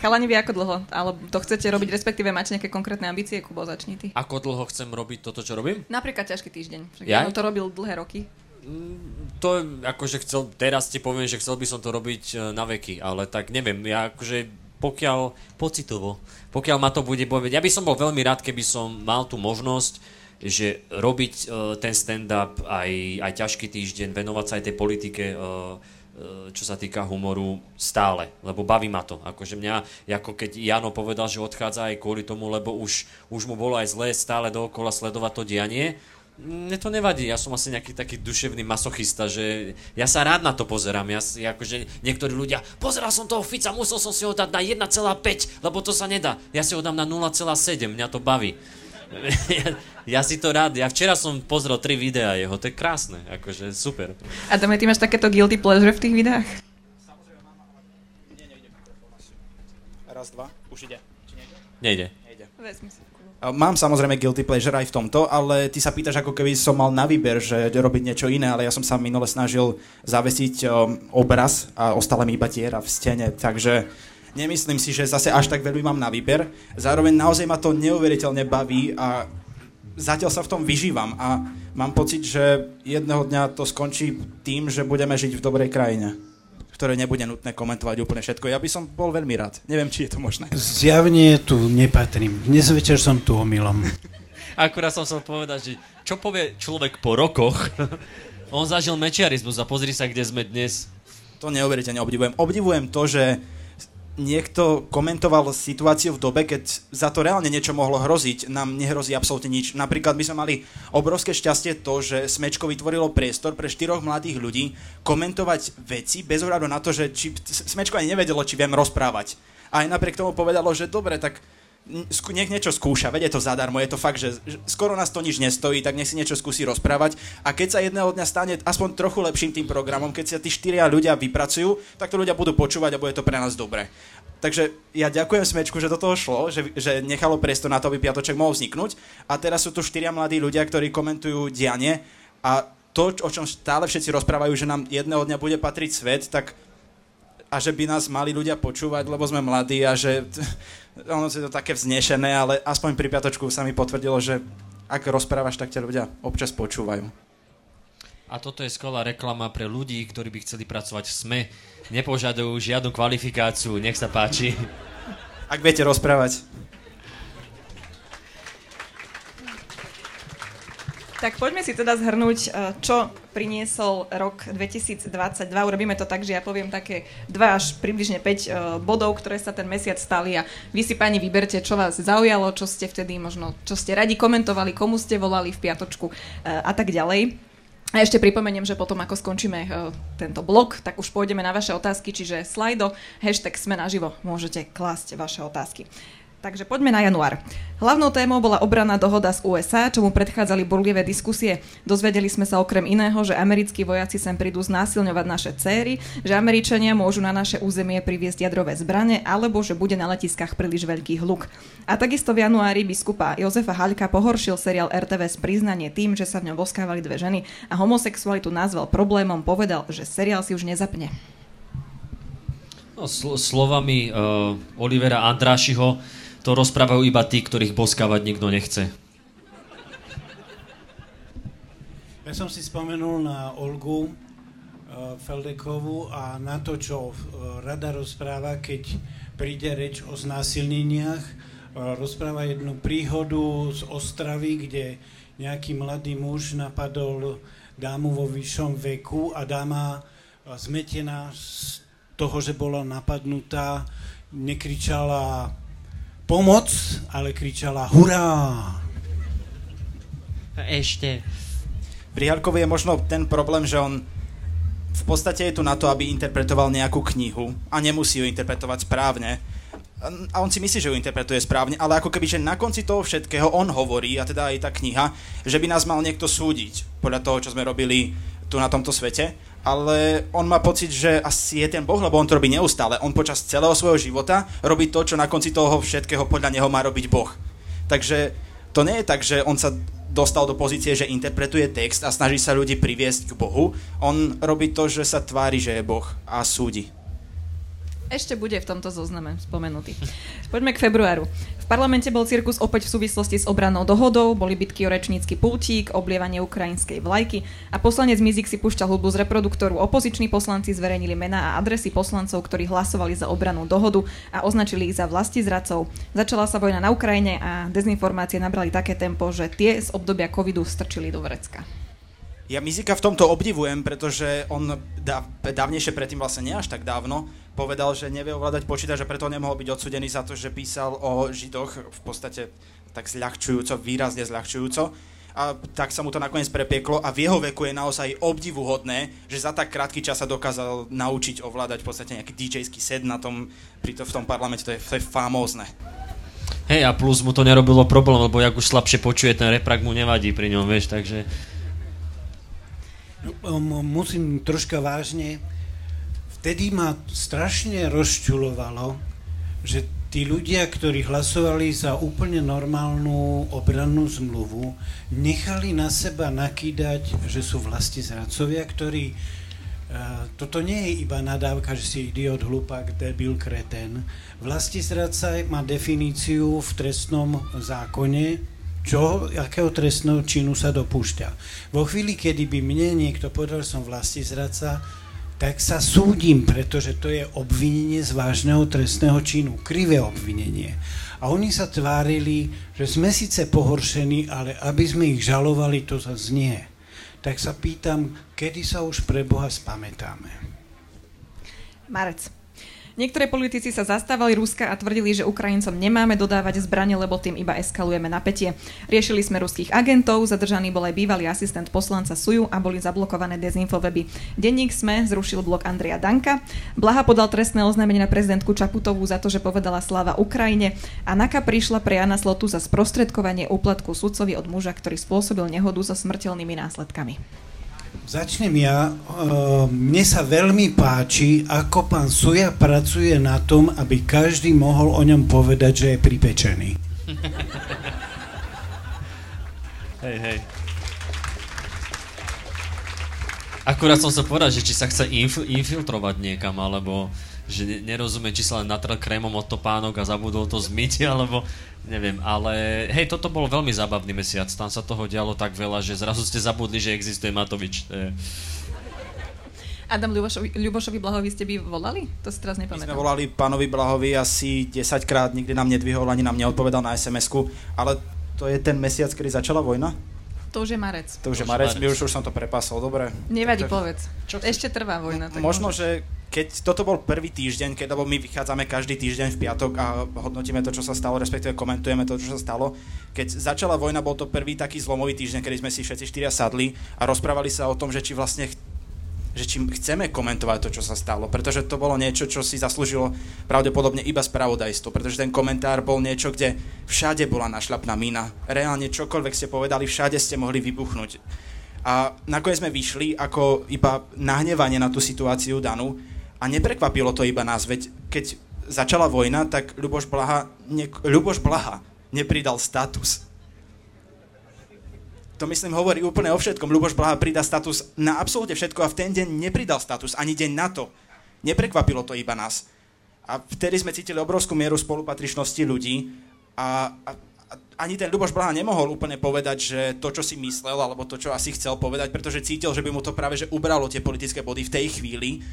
Chalani, vy ako dlho? Ale to chcete robiť, respektíve máte nejaké konkrétne ambície? Kubo, začni ty. Ako dlho chcem robiť toto, čo robím? Napríklad ťažký týždeň. Ja? to robil dlhé roky. Mm, to akože chcel, teraz ti poviem, že chcel by som to robiť e, na veky, ale tak neviem, ja akože pokiaľ, pocitovo, pokiaľ ma to bude baviť, ja by som bol veľmi rád, keby som mal tú možnosť že robiť uh, ten stand-up aj, aj ťažký týždeň, venovať sa aj tej politike, uh, uh, čo sa týka humoru stále, lebo baví ma to. Akože mňa, ako keď Jano povedal, že odchádza aj kvôli tomu, lebo už, už mu bolo aj zlé stále dookola sledovať to dianie, mne to nevadí, ja som asi nejaký taký duševný masochista, že ja sa rád na to pozerám. Ja, ja akože niektorí ľudia, pozeral som toho Fica, musel som si ho dať na 1,5, lebo to sa nedá. Ja si ho dám na 0,7, mňa to baví. Ja, ja si to rád, ja včera som pozrel tri videá jeho, to je krásne, akože super. A Dome, ty máš takéto guilty pleasure v tých videách? Raz, dva, už ide. Či nejde? Nejde. Nejde. Vezmi si. Mám samozrejme guilty pleasure aj v tomto, ale ty sa pýtaš, ako keby som mal na výber, že robiť niečo iné, ale ja som sa minule snažil zavesiť um, obraz a ostala mi iba tiera v stene, takže Nemyslím si, že zase až tak veľmi mám na výber. Zároveň naozaj ma to neuveriteľne baví a zatiaľ sa v tom vyžívam a mám pocit, že jedného dňa to skončí tým, že budeme žiť v dobrej krajine ktoré nebude nutné komentovať úplne všetko. Ja by som bol veľmi rád. Neviem, či je to možné. Zjavne tu nepatrím. Dnes večer som tu omylom. Akurát som chcel povedať, že čo povie človek po rokoch? On zažil mečiarizmus a pozri sa, kde sme dnes. To neuveriteľne obdivujem. Obdivujem to, že niekto komentoval situáciu v dobe, keď za to reálne niečo mohlo hroziť, nám nehrozí absolútne nič. Napríklad by sme mali obrovské šťastie to, že Smečko vytvorilo priestor pre štyroch mladých ľudí komentovať veci bez ohľadu na to, že či, Smečko ani nevedelo, či viem rozprávať. A aj napriek tomu povedalo, že dobre, tak nech niečo skúša, veď je to zadarmo, je to fakt, že skoro nás to nič nestojí, tak nech si niečo skúsi rozprávať a keď sa jedného dňa stane aspoň trochu lepším tým programom, keď sa tí štyria ľudia vypracujú, tak to ľudia budú počúvať a bude to pre nás dobre. Takže ja ďakujem Smečku, že do toho šlo, že, že nechalo priestor na to, aby Piatoček mohol vzniknúť a teraz sú tu štyria mladí ľudia, ktorí komentujú dianie a to, o čom stále všetci rozprávajú, že nám jedného dňa bude patriť svet, tak a že by nás mali ľudia počúvať, lebo sme mladí a že ono je to také vznešené, ale aspoň pri piatočku sa mi potvrdilo, že ak rozprávaš, tak ťa ľudia občas počúvajú. A toto je skvelá reklama pre ľudí, ktorí by chceli pracovať v SME. Nepožadujú žiadnu kvalifikáciu, nech sa páči. Ak viete rozprávať. Tak poďme si teda zhrnúť, e, čo priniesol rok 2022. Urobíme to tak, že ja poviem také 2 až približne 5 e, bodov, ktoré sa ten mesiac stali a vy si pani vyberte, čo vás zaujalo, čo ste vtedy možno, čo ste radi komentovali, komu ste volali v piatočku e, a tak ďalej. A ešte pripomeniem, že potom, ako skončíme uh, tento blog, tak už pôjdeme na vaše otázky, čiže slajdo, hashtag sme naživo, môžete klásť vaše otázky. Takže poďme na január. Hlavnou témou bola obranná dohoda z USA, čomu predchádzali burlivé diskusie. Dozvedeli sme sa okrem iného, že americkí vojaci sem prídu znásilňovať naše céry, že Američania môžu na naše územie priviesť jadrové zbrane, alebo že bude na letiskách príliš veľký hluk. A takisto v januári biskupa Jozefa Haľka pohoršil seriál RTVS priznanie tým, že sa v ňom boskávali dve ženy a homosexualitu nazval problémom, povedal, že seriál si už nezapne. No, sl- slovami uh, Olivera Andrášiho, to rozprávajú iba tí, ktorých boskávať nikto nechce. Ja som si spomenul na Olgu uh, Feldekovú a na to, čo uh, rada rozpráva, keď príde reč o znásilneniach. Uh, rozpráva jednu príhodu z Ostravy, kde nejaký mladý muž napadol dámu vo vyššom veku a dáma zmetená z toho, že bola napadnutá, nekričala pomoc, ale kričala hurá. Ešte. Pri Harkovi je možno ten problém, že on v podstate je tu na to, aby interpretoval nejakú knihu a nemusí ju interpretovať správne. A on si myslí, že ju interpretuje správne, ale ako keby, že na konci toho všetkého on hovorí, a teda aj tá kniha, že by nás mal niekto súdiť podľa toho, čo sme robili tu na tomto svete ale on má pocit, že asi je ten Boh, lebo on to robí neustále. On počas celého svojho života robí to, čo na konci toho všetkého podľa neho má robiť Boh. Takže to nie je tak, že on sa dostal do pozície, že interpretuje text a snaží sa ľudí priviesť k Bohu. On robí to, že sa tvári, že je Boh a súdi. Ešte bude v tomto zozname spomenutý. Poďme k februáru. V parlamente bol cirkus opäť v súvislosti s obrannou dohodou, boli bitky o rečnícky pultík, oblievanie ukrajinskej vlajky a poslanec Mizik si púšťal hudbu z reproduktoru. Opoziční poslanci zverejnili mená a adresy poslancov, ktorí hlasovali za obranú dohodu a označili ich za vlasti zradcov. Začala sa vojna na Ukrajine a dezinformácie nabrali také tempo, že tie z obdobia covidu strčili do vrecka. Ja Mizika v tomto obdivujem, pretože on dáv, dávnejšie predtým vlastne nie až tak dávno povedal, že nevie ovládať počítač a preto nemohol byť odsudený za to, že písal o Židoch v podstate tak zľahčujúco, výrazne zľahčujúco. A tak sa mu to nakoniec prepieklo a v jeho veku je naozaj obdivuhodné, že za tak krátky čas sa dokázal naučiť ovládať v podstate nejaký DJ-ský set na tom, pri to, v tom parlamente, to je, to je famózne. Hej, a plus mu to nerobilo problém, lebo jak už slabšie počuje, ten reprak mu nevadí pri ňom, vieš, takže musím troška vážne. Vtedy ma strašne rozčulovalo, že tí ľudia, ktorí hlasovali za úplne normálnu obrannú zmluvu, nechali na seba nakýdať, že sú vlasti zradcovia, ktorí Uh, toto nie je iba nadávka, že si idiot, hlupák, debil, kreten. Vlasti zradca má definíciu v trestnom zákone, čo, akého trestného činu sa dopúšťa. Vo chvíli, kedy by mne niekto povedal, že som vlasti zradca, tak sa súdim, pretože to je obvinenie z vážneho trestného činu, krivé obvinenie. A oni sa tvárili, že sme síce pohoršení, ale aby sme ich žalovali, to zase nie. Tak sa pýtam, kedy sa už pre Boha spamätáme? Marec. Niektoré politici sa zastávali Ruska a tvrdili, že Ukrajincom nemáme dodávať zbranie, lebo tým iba eskalujeme napätie. Riešili sme ruských agentov, zadržaný bol aj bývalý asistent poslanca Suju a boli zablokované dezinfoweby. Denník SME zrušil blok Andrea Danka. Blaha podal trestné oznámenie na prezidentku Čaputovú za to, že povedala sláva Ukrajine a Naka prišla pre Jana Slotu za sprostredkovanie úplatku sudcovi od muža, ktorý spôsobil nehodu so smrteľnými následkami. Začnem ja. Mne sa veľmi páči, ako pán Suja pracuje na tom, aby každý mohol o ňom povedať, že je pripečený. Hej, hej. Akurát som sa povedať, že či sa chce inf- infiltrovať niekam, alebo že nerozumie, či sa len natrel krémom od topánok a zabudol to zmyť, alebo neviem, ale hej, toto bol veľmi zábavný mesiac, tam sa toho dialo tak veľa, že zrazu ste zabudli, že existuje Matovič. To je... Adam Ľubošovi, Ľubošovi Blahovi ste by volali? To si teraz nepamätám. My sme volali pánovi Blahovi asi 10 krát, nikdy nám nedvihol, ani nám neodpovedal na SMS-ku, ale to je ten mesiac, kedy začala vojna? To už je marec. To už je marec, my už, už som to prepasol, dobre. Nevadí, tak, povedz. Čo Ešte trvá vojna. Tak možno, že keď toto bol prvý týždeň, keď lebo my vychádzame každý týždeň v piatok a hodnotíme to, čo sa stalo, respektíve komentujeme to, čo sa stalo. Keď začala vojna, bol to prvý taký zlomový týždeň, kedy sme si všetci štyria sadli a rozprávali sa o tom, že či vlastne že či chceme komentovať to, čo sa stalo, pretože to bolo niečo, čo si zaslúžilo pravdepodobne iba spravodajstvo, pretože ten komentár bol niečo, kde všade bola našľapná mina. Reálne čokoľvek ste povedali, všade ste mohli vybuchnúť. A nakoniec sme vyšli ako iba nahnevanie na tú situáciu danú a neprekvapilo to iba nás, veď keď začala vojna, tak Ľuboš Blaha, ne, Ľuboš Blaha nepridal status to myslím hovorí úplne o všetkom. Ľuboš Blaha pridá status na absolútne všetko a v ten deň nepridal status, ani deň na to. Neprekvapilo to iba nás. A vtedy sme cítili obrovskú mieru spolupatričnosti ľudí a, a, a ani ten Ľuboš Blaha nemohol úplne povedať, že to, čo si myslel, alebo to, čo asi chcel povedať, pretože cítil, že by mu to práve že ubralo tie politické body v tej chvíli.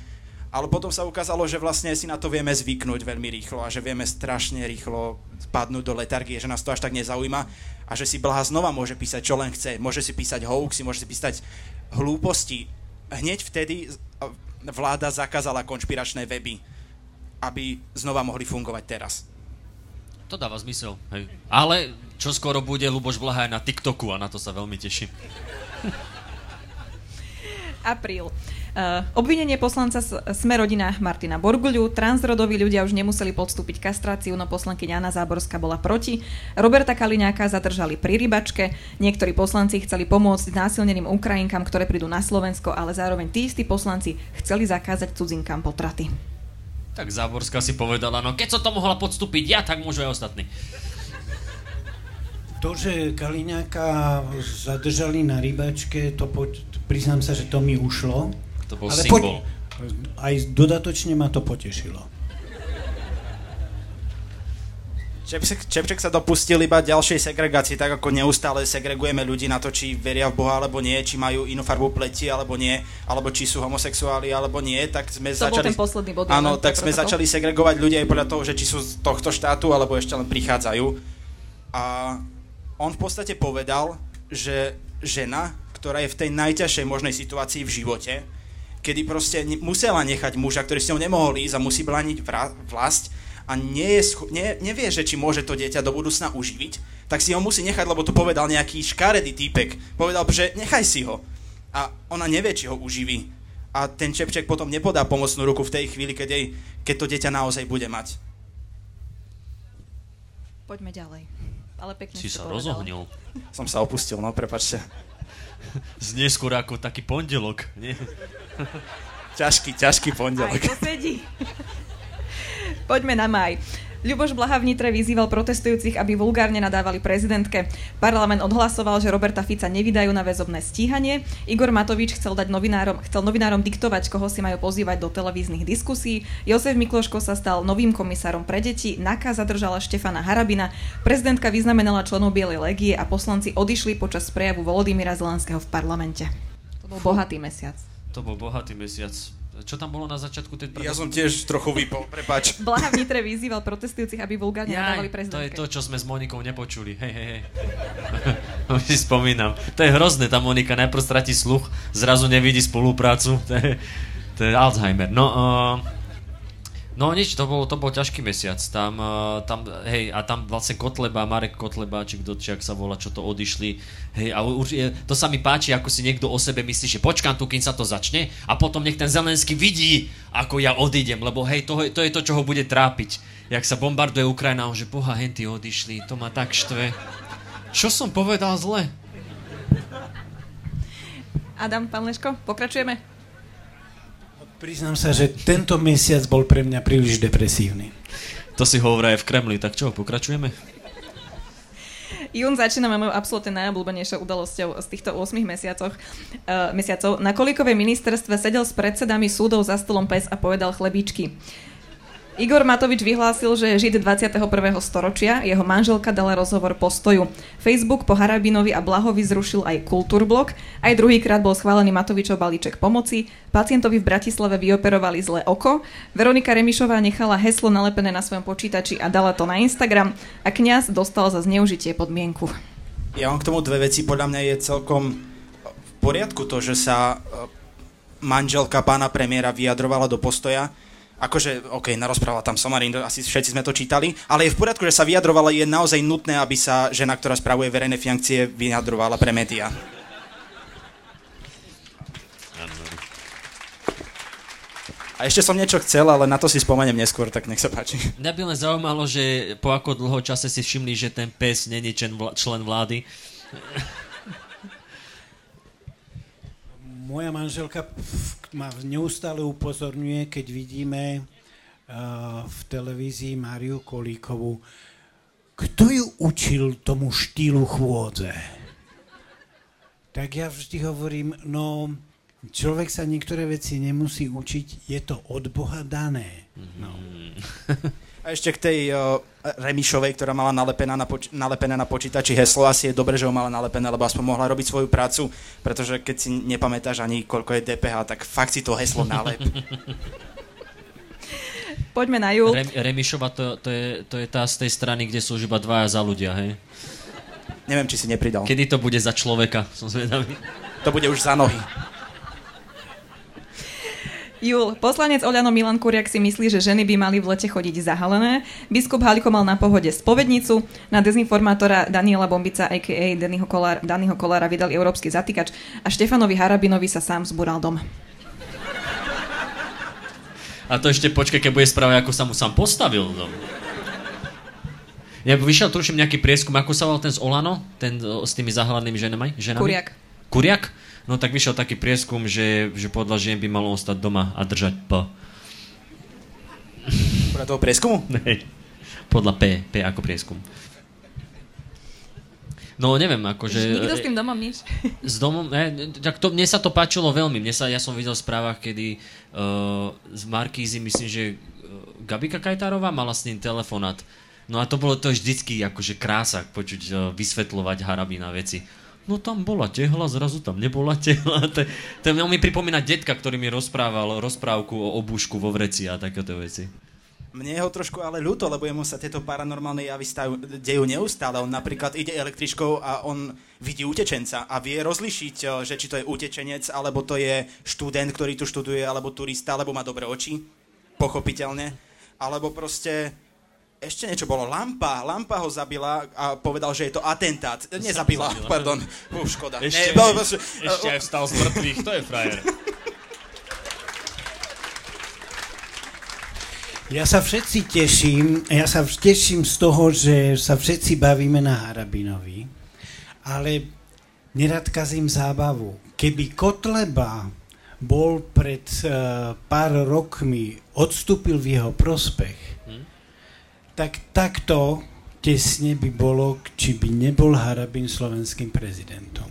Ale potom sa ukázalo, že vlastne si na to vieme zvyknúť veľmi rýchlo a že vieme strašne rýchlo spadnúť do letargie, že nás to až tak nezaujíma a že si Blaha znova môže písať, čo len chce. Môže si písať hoaxy, môže si písať hlúposti. Hneď vtedy vláda zakázala konšpiračné weby, aby znova mohli fungovať teraz. To dáva zmysel. Hej. Ale čo skoro bude Luboš Blaha aj na TikToku a na to sa veľmi teším. Apríl. Uh, obvinenie poslanca Sme rodina Martina Borguľu. Transrodoví ľudia už nemuseli podstúpiť kastráciu, no poslankyňa Jana Záborská bola proti. Roberta Kaliňáka zadržali pri rybačke. Niektorí poslanci chceli pomôcť násilneným Ukrajinkám, ktoré prídu na Slovensko, ale zároveň tí istí poslanci chceli zakázať cudzinkám potraty. Tak Záborská si povedala, no keď som to mohla podstúpiť ja, tak môžu aj ostatní. To, že Kaliňáka zadržali na rybačke, to po, priznám sa, že to mi ušlo. To bol Ale symbol. Po, aj dodatočne ma to potešilo. Čepček, Čepček sa dopustil iba ďalšej segregácii, tak ako neustále segregujeme ľudí na to, či veria v Boha alebo nie, či majú inú farbu pleti alebo nie, alebo či sú homosexuáli alebo nie, tak sme to začali... Bol ten posledný bod. Áno, tak sme začali segregovať ľudí aj podľa toho, že či sú z tohto štátu alebo ešte len prichádzajú. A on v podstate povedal, že žena, ktorá je v tej najťažšej možnej situácii v živote, kedy proste musela nechať muža, ktorý s ňou nemohol ísť a musí brániť vlast a nie je scho- nie, nevie, že či môže to dieťa do budúcna uživiť, tak si ho musí nechať, lebo to povedal nejaký škaredý týpek. Povedal, že nechaj si ho. A ona nevie, či ho uživí. A ten Čepček potom nepodá pomocnú ruku v tej chvíli, keď, jej, keď to dieťa naozaj bude mať. Poďme ďalej. Ale pekne si sa rozohnil. Som sa opustil, no prepačte. Znie skôr ako taký pondelok, nie? ťažký, ťažký pondelok. Aj to sedí. Poďme na maj. Ľuboš Blaha v vyzýval protestujúcich, aby vulgárne nadávali prezidentke. Parlament odhlasoval, že Roberta Fica nevydajú na väzobné stíhanie. Igor Matovič chcel dať novinárom, chcel novinárom diktovať, koho si majú pozývať do televíznych diskusí. Jozef Mikloško sa stal novým komisárom pre deti. Naka zadržala Štefana Harabina. Prezidentka vyznamenala členov Bielej legie a poslanci odišli počas prejavu Volodymyra Zelenského v parlamente. To bol bohatý mesiac. To bol bohatý mesiac. Čo tam bolo na začiatku tej Ja som tiež trochu vypol, prepač. Blaha v Nitre vyzýval protestujúcich, aby vulgárne nadávali prezidentke. To je to, čo sme s Monikou nepočuli. Hej, hej, hej. Si spomínam. To je hrozné, tá Monika najprv stratí sluch, zrazu nevidí spoluprácu. To je, to je Alzheimer. No, uh, No nič, to bol, to bol ťažký mesiac. Tam, uh, tam, hej, a tam vlastne Kotleba, Marek Kotleba, či kto, či ak sa volá, čo to odišli. Hej, a určite, to sa mi páči, ako si niekto o sebe myslí, že počkám tu, kým sa to začne a potom nech ten Zelenský vidí, ako ja odídem, lebo hej, to, to je to, čo ho bude trápiť. Jak sa bombarduje Ukrajina, že boha, henty odišli, to ma tak štve. Čo som povedal zle? Adam, pán Leško, pokračujeme? Priznám sa, že tento mesiac bol pre mňa príliš depresívny. To si hovorí aj v Kremli, tak čo, pokračujeme? Jún začíname mojou absolútne najobľúbenejšou udalosťou z týchto 8 mesiacoch, uh, mesiacov. Na Kolíkovej ministerstve sedel s predsedami súdov za stolom pes a povedal chlebičky. Igor Matovič vyhlásil, že je žid 21. storočia, jeho manželka dala rozhovor postoju. Facebook po Harabinovi a Blahovi zrušil aj Kultúrblok, aj druhýkrát bol schválený Matovičov balíček pomoci, pacientovi v Bratislave vyoperovali zlé oko, Veronika Remišová nechala heslo nalepené na svojom počítači a dala to na Instagram a kňaz dostal za zneužitie podmienku. Ja mám k tomu dve veci. Podľa mňa je celkom v poriadku to, že sa e, manželka pána premiéra vyjadrovala do postoja, akože, ok, narozprávala tam Somarín, asi všetci sme to čítali, ale je v poriadku, že sa vyjadrovala, je naozaj nutné, aby sa žena, ktorá spravuje verejné financie, vyjadrovala pre médiá. A ešte som niečo chcel, ale na to si spomeniem neskôr, tak nech sa páči. Mňa by len zaujímalo, že po ako dlho čase si všimli, že ten pes není člen vlády. Moja manželka ma neustále upozorňuje, keď vidíme uh, v televízii Máriu Kolíkovú, kto ju učil tomu štýlu chôdze? Tak ja vždy hovorím, no človek sa niektoré veci nemusí učiť, je to od Boha dané. No. A ešte k tej uh, Remišovej, ktorá mala nalepená na poč- nalepené na počítači heslo, asi je dobre, že ho mala nalepené, lebo aspoň mohla robiť svoju prácu, pretože keď si nepamätáš ani koľko je DPH, tak fakt si to heslo nalep. Poďme na Jul. Rem, Remišova to, to, je, to je tá z tej strany, kde sú už iba dvaja za ľudia, hej? Neviem, či si nepridal. Kedy to bude za človeka, som zvedavý. To bude už za nohy. Jul, poslanec Oľano Milan Kuriak si myslí, že ženy by mali v lete chodiť zahalené. Biskup Haliko mal na pohode spovednicu. Na dezinformátora Daniela Bombica, a.k.a. Daniho, Kolár, Daniho Kolára, vydal európsky zatýkač a Štefanovi Harabinovi sa sám zbúral dom. A to ešte počkaj, keď bude správať, ako sa mu sám postavil dom. Ja vyšiel tuším nejaký prieskum, ako sa volal ten z Olano, ten s tými zahalenými ženami? ženami? Kuriak. Kuriak? No tak vyšiel taký prieskum, že, že podľa žien by malo ostať doma a držať P. Podľa toho prieskumu? Nej. Podľa P. P ako prieskum. No neviem, akože... Nikto s tým domom nič. S domom, ne, tak to, mne sa to páčilo veľmi. Mne sa, ja som videl v správach, kedy uh, z Markízy, myslím, že uh, Gabika Kajtárová mala s ním telefonát. No a to bolo to vždycky akože krása počuť uh, vysvetľovať Harabina veci no tam bola tehla, zrazu tam nebola tehla. To, to mi pripomína detka, ktorý mi rozprával rozprávku o obušku vo vreci a takéto veci. Mne je ho trošku ale ľúto, lebo jemu sa tieto paranormálne javy stajú, dejú neustále. On napríklad ide električkou a on vidí utečenca a vie rozlišiť, eh, že či to je utečenec, alebo to je študent, ktorý tu študuje, alebo turista, alebo má dobré oči, pochopiteľne. Alebo proste ešte niečo bolo. Lampa, Lampa ho zabila a povedal, že je to atentát. Nezabila, zabila, pardon. Uf, škoda. Ešte, ne, no, ešte, ešte aj vstal z mŕtvych, to je frajer. Ja sa všetci teším, ja sa teším z toho, že sa všetci bavíme na Harabinovi, ale nerad kazím zábavu. Keby Kotleba bol pred uh, pár rokmi, odstúpil v jeho prospech, tak takto tesne by bolo, či by nebol Harabin slovenským prezidentom.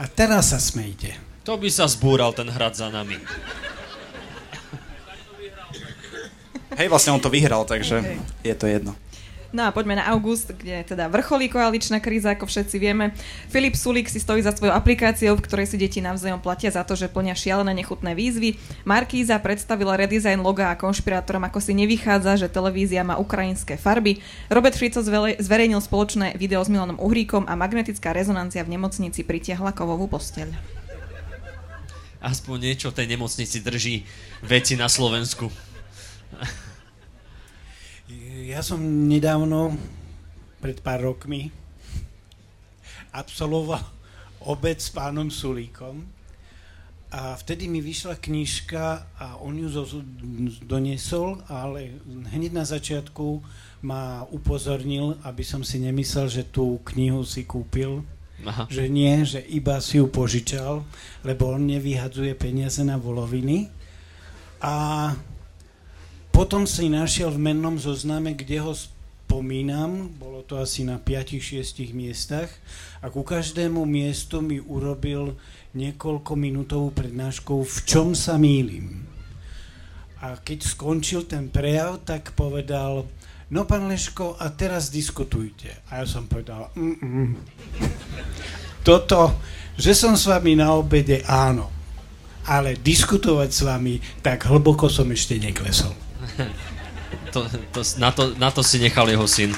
A teraz sa smejte. To by sa zbúral ten hrad za nami. Hej, vlastne on to vyhral, takže okay. je to jedno. No a poďme na august, kde teda vrcholí koaličná kríza, ako všetci vieme. Filip Sulík si stojí za svojou aplikáciou, v ktorej si deti navzájom platia za to, že plnia šialené nechutné výzvy. Markíza predstavila redesign loga a konšpirátorom, ako si nevychádza, že televízia má ukrajinské farby. Robert Fico zverejnil spoločné video s Milanom Uhríkom a magnetická rezonancia v nemocnici pritiahla kovovú posteľ. Aspoň niečo tej nemocnici drží veci na Slovensku. Ja som nedávno, pred pár rokmi, absolvoval obed s pánom Sulíkom a vtedy mi vyšla knižka a on ju doniesol, ale hneď na začiatku ma upozornil, aby som si nemyslel, že tú knihu si kúpil. Aha. Že nie, že iba si ju požičal, lebo on nevyhadzuje peniaze na voloviny. A potom si našiel v mennom zozname, kde ho spomínam, bolo to asi na 5-6 miestach a ku každému miestu mi urobil niekoľko minútovú prednáškou, v čom sa mýlim. A keď skončil ten prejav, tak povedal, no pán Leško, a teraz diskutujte. A ja som povedal, Mm-mm. toto, že som s vami na obede, áno, ale diskutovať s vami, tak hlboko som ešte neklesol. To, to, na, to, na to si nechal jeho syn.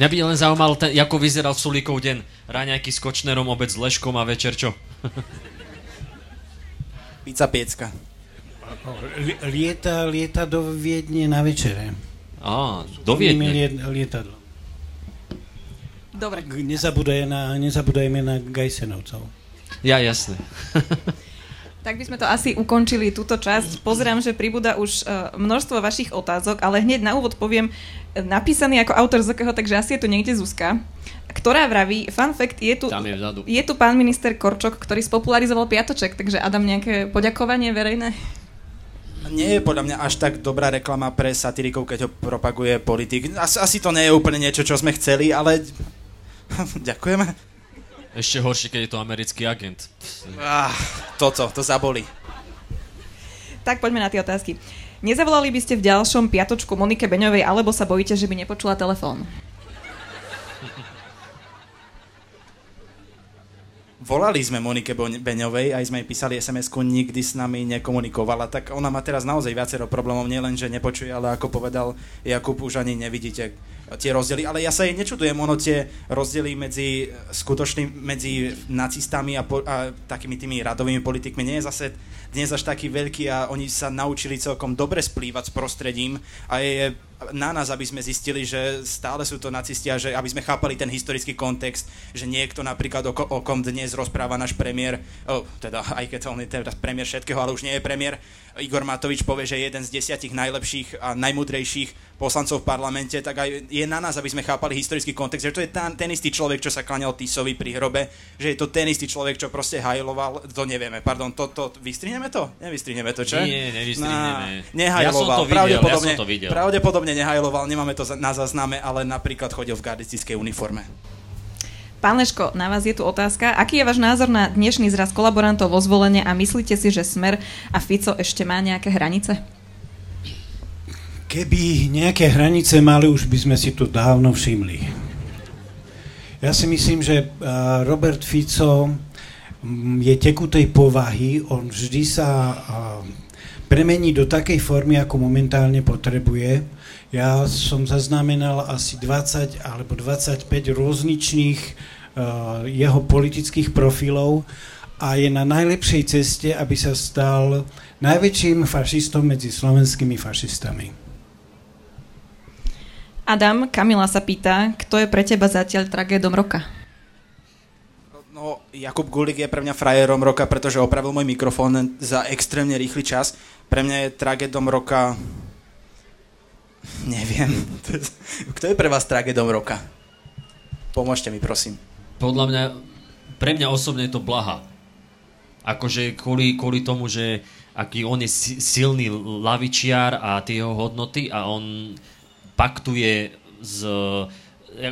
Mňa by len zaujímalo, ten, ako vyzeral Sulíkov deň. Ráňajky s kočnerom, obed s leškom a večer čo? Pizza piecka. Lieta, lieta do Viedne na večere. Á, do Viedne. Liet, lietadlo. Dobre. Nezabudajme na, nezabudajme na Gajsenovcov. Ja, jasne. Tak by sme to asi ukončili túto časť. Pozerám, že pribúda už uh, množstvo vašich otázok, ale hneď na úvod poviem, e, napísaný ako autor Zokého, takže asi je tu niekde Zuzka, ktorá vraví, fun fact, je tu, Tam je, vzadu. je tu pán minister Korčok, ktorý spopularizoval piatoček, takže Adam, nejaké poďakovanie verejné? Nie je podľa mňa až tak dobrá reklama pre satirikov, keď ho propaguje politik. Asi, asi to nie je úplne niečo, čo sme chceli, ale ďakujeme. Ešte horšie, keď je to americký agent. Ah, toto, to zaboli. Tak poďme na tie otázky. Nezavolali by ste v ďalšom piatočku Monike Beňovej, alebo sa bojíte, že by nepočula telefón? Volali sme Monike Beňovej, aj sme jej písali SMS-ku, nikdy s nami nekomunikovala, tak ona má teraz naozaj viacero problémov, nielen, že nepočuje, ale ako povedal Jakub, už ani nevidíte tie rozdiely, ale ja sa jej nečudujem, ono tie rozdiely medzi skutočným, medzi nacistami a, po, a takými tými radovými politikmi nie je zase dnes až taký veľký a oni sa naučili celkom dobre splývať s prostredím a je na nás, aby sme zistili, že stále sú to nacisti a že aby sme chápali ten historický kontext, že niekto napríklad o, o kom dnes rozpráva náš premiér, oh, teda aj keď on je teraz premiér všetkého, ale už nie je premiér, Igor Matovič povie, že jeden z desiatich najlepších a najmudrejších poslancov v parlamente, tak aj je na nás, aby sme chápali historický kontext, že to je ten, ten istý človek, čo sa klaňal Tisovi pri hrobe, že je to ten istý človek, čo proste hajloval, to nevieme, pardon, to, to vystrihneme to? Nevystrihneme to, čo? Nie, nevystrihneme. Na, nehajloval, ja som to videl, pravdepodobne, ja som to videl. pravdepodobne nehajloval, nemáme to na zazname, ale napríklad chodil v gardistickej uniforme. Pán Leško, na vás je tu otázka. Aký je váš názor na dnešný zraz kolaborantov vo zvolenie a myslíte si, že Smer a Fico ešte má nejaké hranice? Keby nejaké hranice mali, už by sme si to dávno všimli. Ja si myslím, že Robert Fico je tekutej povahy, on vždy sa premení do takej formy, ako momentálne potrebuje. Ja som zaznamenal asi 20 alebo 25 rôzničných uh, jeho politických profilov a je na najlepšej ceste, aby sa stal najväčším fašistom medzi slovenskými fašistami. Adam, Kamila sa pýta, kto je pre teba zatiaľ tragédom roka? No, Jakub Gulik je pre mňa frajerom roka, pretože opravil môj mikrofón za extrémne rýchly čas. Pre mňa je tragédom roka... Neviem. Kto je pre vás tragédom roka? Pomôžte mi, prosím. Podľa mňa, pre mňa osobne je to Blaha. Akože kvôli, kvôli tomu, že aký on je silný lavičiar a tie jeho hodnoty a on paktuje s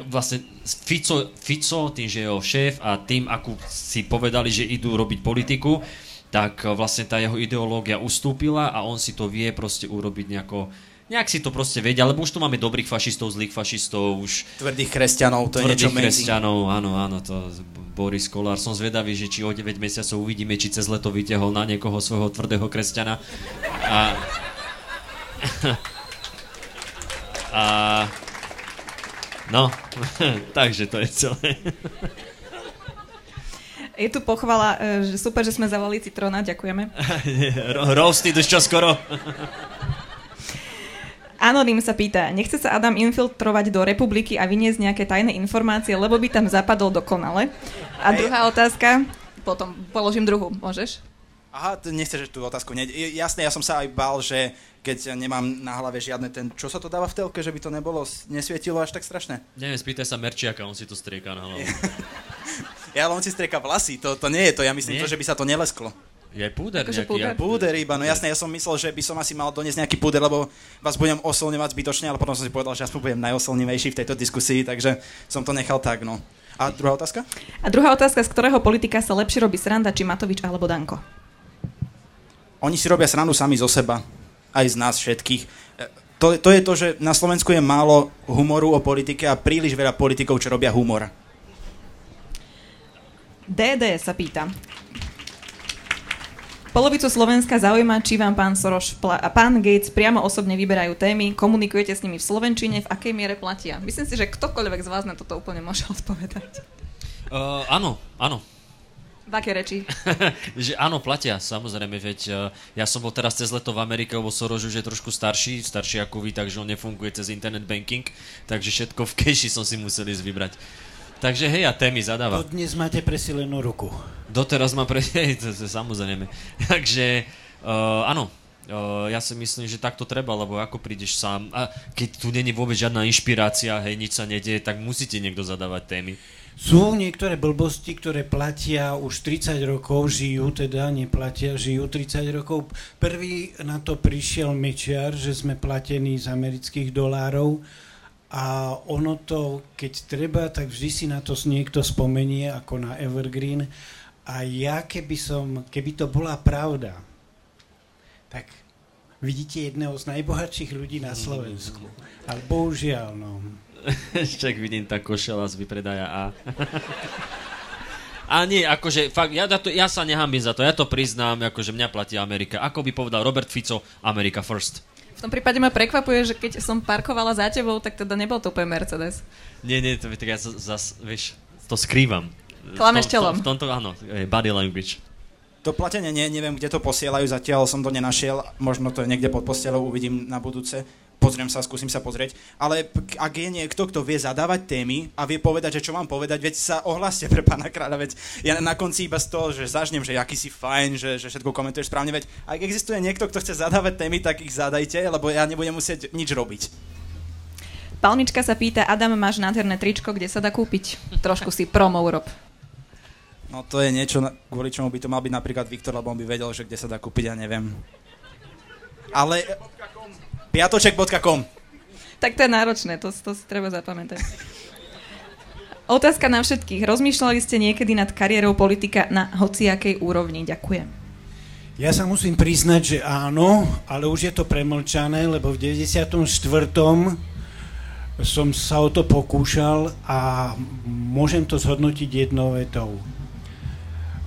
vlastne Fico, Fico, tým, že je jeho šéf a tým, ako si povedali, že idú robiť politiku, tak vlastne tá jeho ideológia ustúpila a on si to vie proste urobiť nejako nejak si to proste vedia, lebo už tu máme dobrých fašistov, zlých fašistov, už... Tvrdých kresťanov, to je niečo medzi. kresťanov, áno, áno, to Boris Kolár. Som zvedavý, že či o 9 mesiacov uvidíme, či cez leto vytiahol na niekoho svojho tvrdého kresťana. A... a... No, takže to je celé. Je tu pochvala, e, že super, že sme zavolali Citrona, ďakujeme. Roasty, už čo skoro. Anonym sa pýta, nechce sa Adam infiltrovať do republiky a vyniesť nejaké tajné informácie, lebo by tam zapadol dokonale? A druhá otázka, potom položím druhú, môžeš? Aha, nechceš tú otázku. Ne, jasné, ja som sa aj bál, že keď nemám na hlave žiadne ten, čo sa to dáva v telke, že by to nebolo, nesvietilo až tak strašné. Neviem, spýtaj sa Merčiaka, on si to strieka na hlavu. ja, ale on si strieka vlasy, to, to nie je to, ja myslím nie? to, že by sa to nelesklo. Je púder Akože nejaký. púder? ja- Púder iba, no jasné, ja som myslel, že by som asi mal doniesť nejaký púder, lebo vás budem osolňovať zbytočne, ale potom som si povedal, že aspoň budem najosolnivejší v tejto diskusii, takže som to nechal tak, no. A druhá otázka? A druhá otázka, z ktorého politika sa lepšie robí sranda, či Matovič alebo Danko? Oni si robia srandu sami zo seba, aj z nás všetkých. E, To, to je to, že na Slovensku je málo humoru o politike a príliš veľa politikov, čo robia humor. DD sa pýta. Polovicu Slovenska zaujíma, či vám pán Soros a pán Gates priamo osobne vyberajú témy, komunikujete s nimi v Slovenčine, v akej miere platia. Myslím si, že ktokoľvek z vás na toto úplne môže odpovedať. Uh, áno, áno. V akej reči? že áno, platia, samozrejme, veď uh, ja som bol teraz cez leto v Amerike, lebo Soros už je trošku starší, starší ako vy, takže on nefunguje cez internet banking, takže všetko v keši som si musel ísť vybrať. Takže hej, a témy zadáva. Dnes máte presilenú ruku. Doteraz ma pre... Hej, to, to, samozrejme. Takže uh, áno, uh, ja si myslím, že takto treba, lebo ako prídeš sám, a keď tu není vôbec žiadna inšpirácia, hej, nič sa nedieje, tak musíte niekto zadávať témy. Sú niektoré blbosti, ktoré platia už 30 rokov, žijú teda, neplatia, žijú 30 rokov. Prvý na to prišiel Mečiar, že sme platení z amerických dolárov a ono to, keď treba, tak vždy si na to niekto spomenie ako na Evergreen. A ja keby som, keby to bola pravda, tak vidíte jedného z najbohatších ľudí na Slovensku. Ale bohužiaľ, no. Však vidím tá košela z vypredaja A. A nie, akože fakt, ja, to, ja sa nehambím za to, ja to priznám, akože mňa platí Amerika. Ako by povedal Robert Fico, America first. V tom prípade ma prekvapuje, že keď som parkovala za tebou, tak teda nebol to úplne Mercedes. Nie, nie, to, tak ja zas, zas, vieš, to skrývam. Klameš telom. V, tom- v tomto, áno, body language. To platenie nie, neviem, kde to posielajú, zatiaľ som to nenašiel, možno to je niekde pod postelou, uvidím na budúce. Pozriem sa, skúsim sa pozrieť. Ale ak je niekto, kto vie zadávať témy a vie povedať, že čo mám povedať, veď sa ohláste pre pána kráľa, veď ja na konci iba z toho, že zažnem, že aký si fajn, že, že všetko komentuješ správne, veď ak existuje niekto, kto chce zadávať témy, tak ich zadajte, lebo ja nebudem musieť nič robiť. Palmička sa pýta, Adam, máš nádherné tričko, kde sa dá kúpiť? Trošku si promo urob. No to je niečo, kvôli čomu by to mal byť napríklad Viktor, lebo on by vedel, že kde sa dá kúpiť, ja neviem. Ale... Piatoček.com Tak to je náročné, to, to si treba zapamätať. Otázka na všetkých. Rozmýšľali ste niekedy nad kariérou politika na hociakej úrovni? Ďakujem. Ja sa musím priznať, že áno, ale už je to premlčané, lebo v 94. som sa o to pokúšal a môžem to zhodnotiť jednou vetou.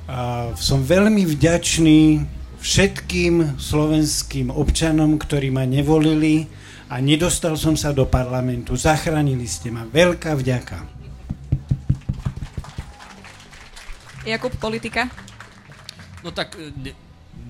A som veľmi vďačný všetkým slovenským občanom, ktorí ma nevolili a nedostal som sa do parlamentu. Zachránili ste ma. Veľká vďaka. Jakub, politika? No tak, e, ne,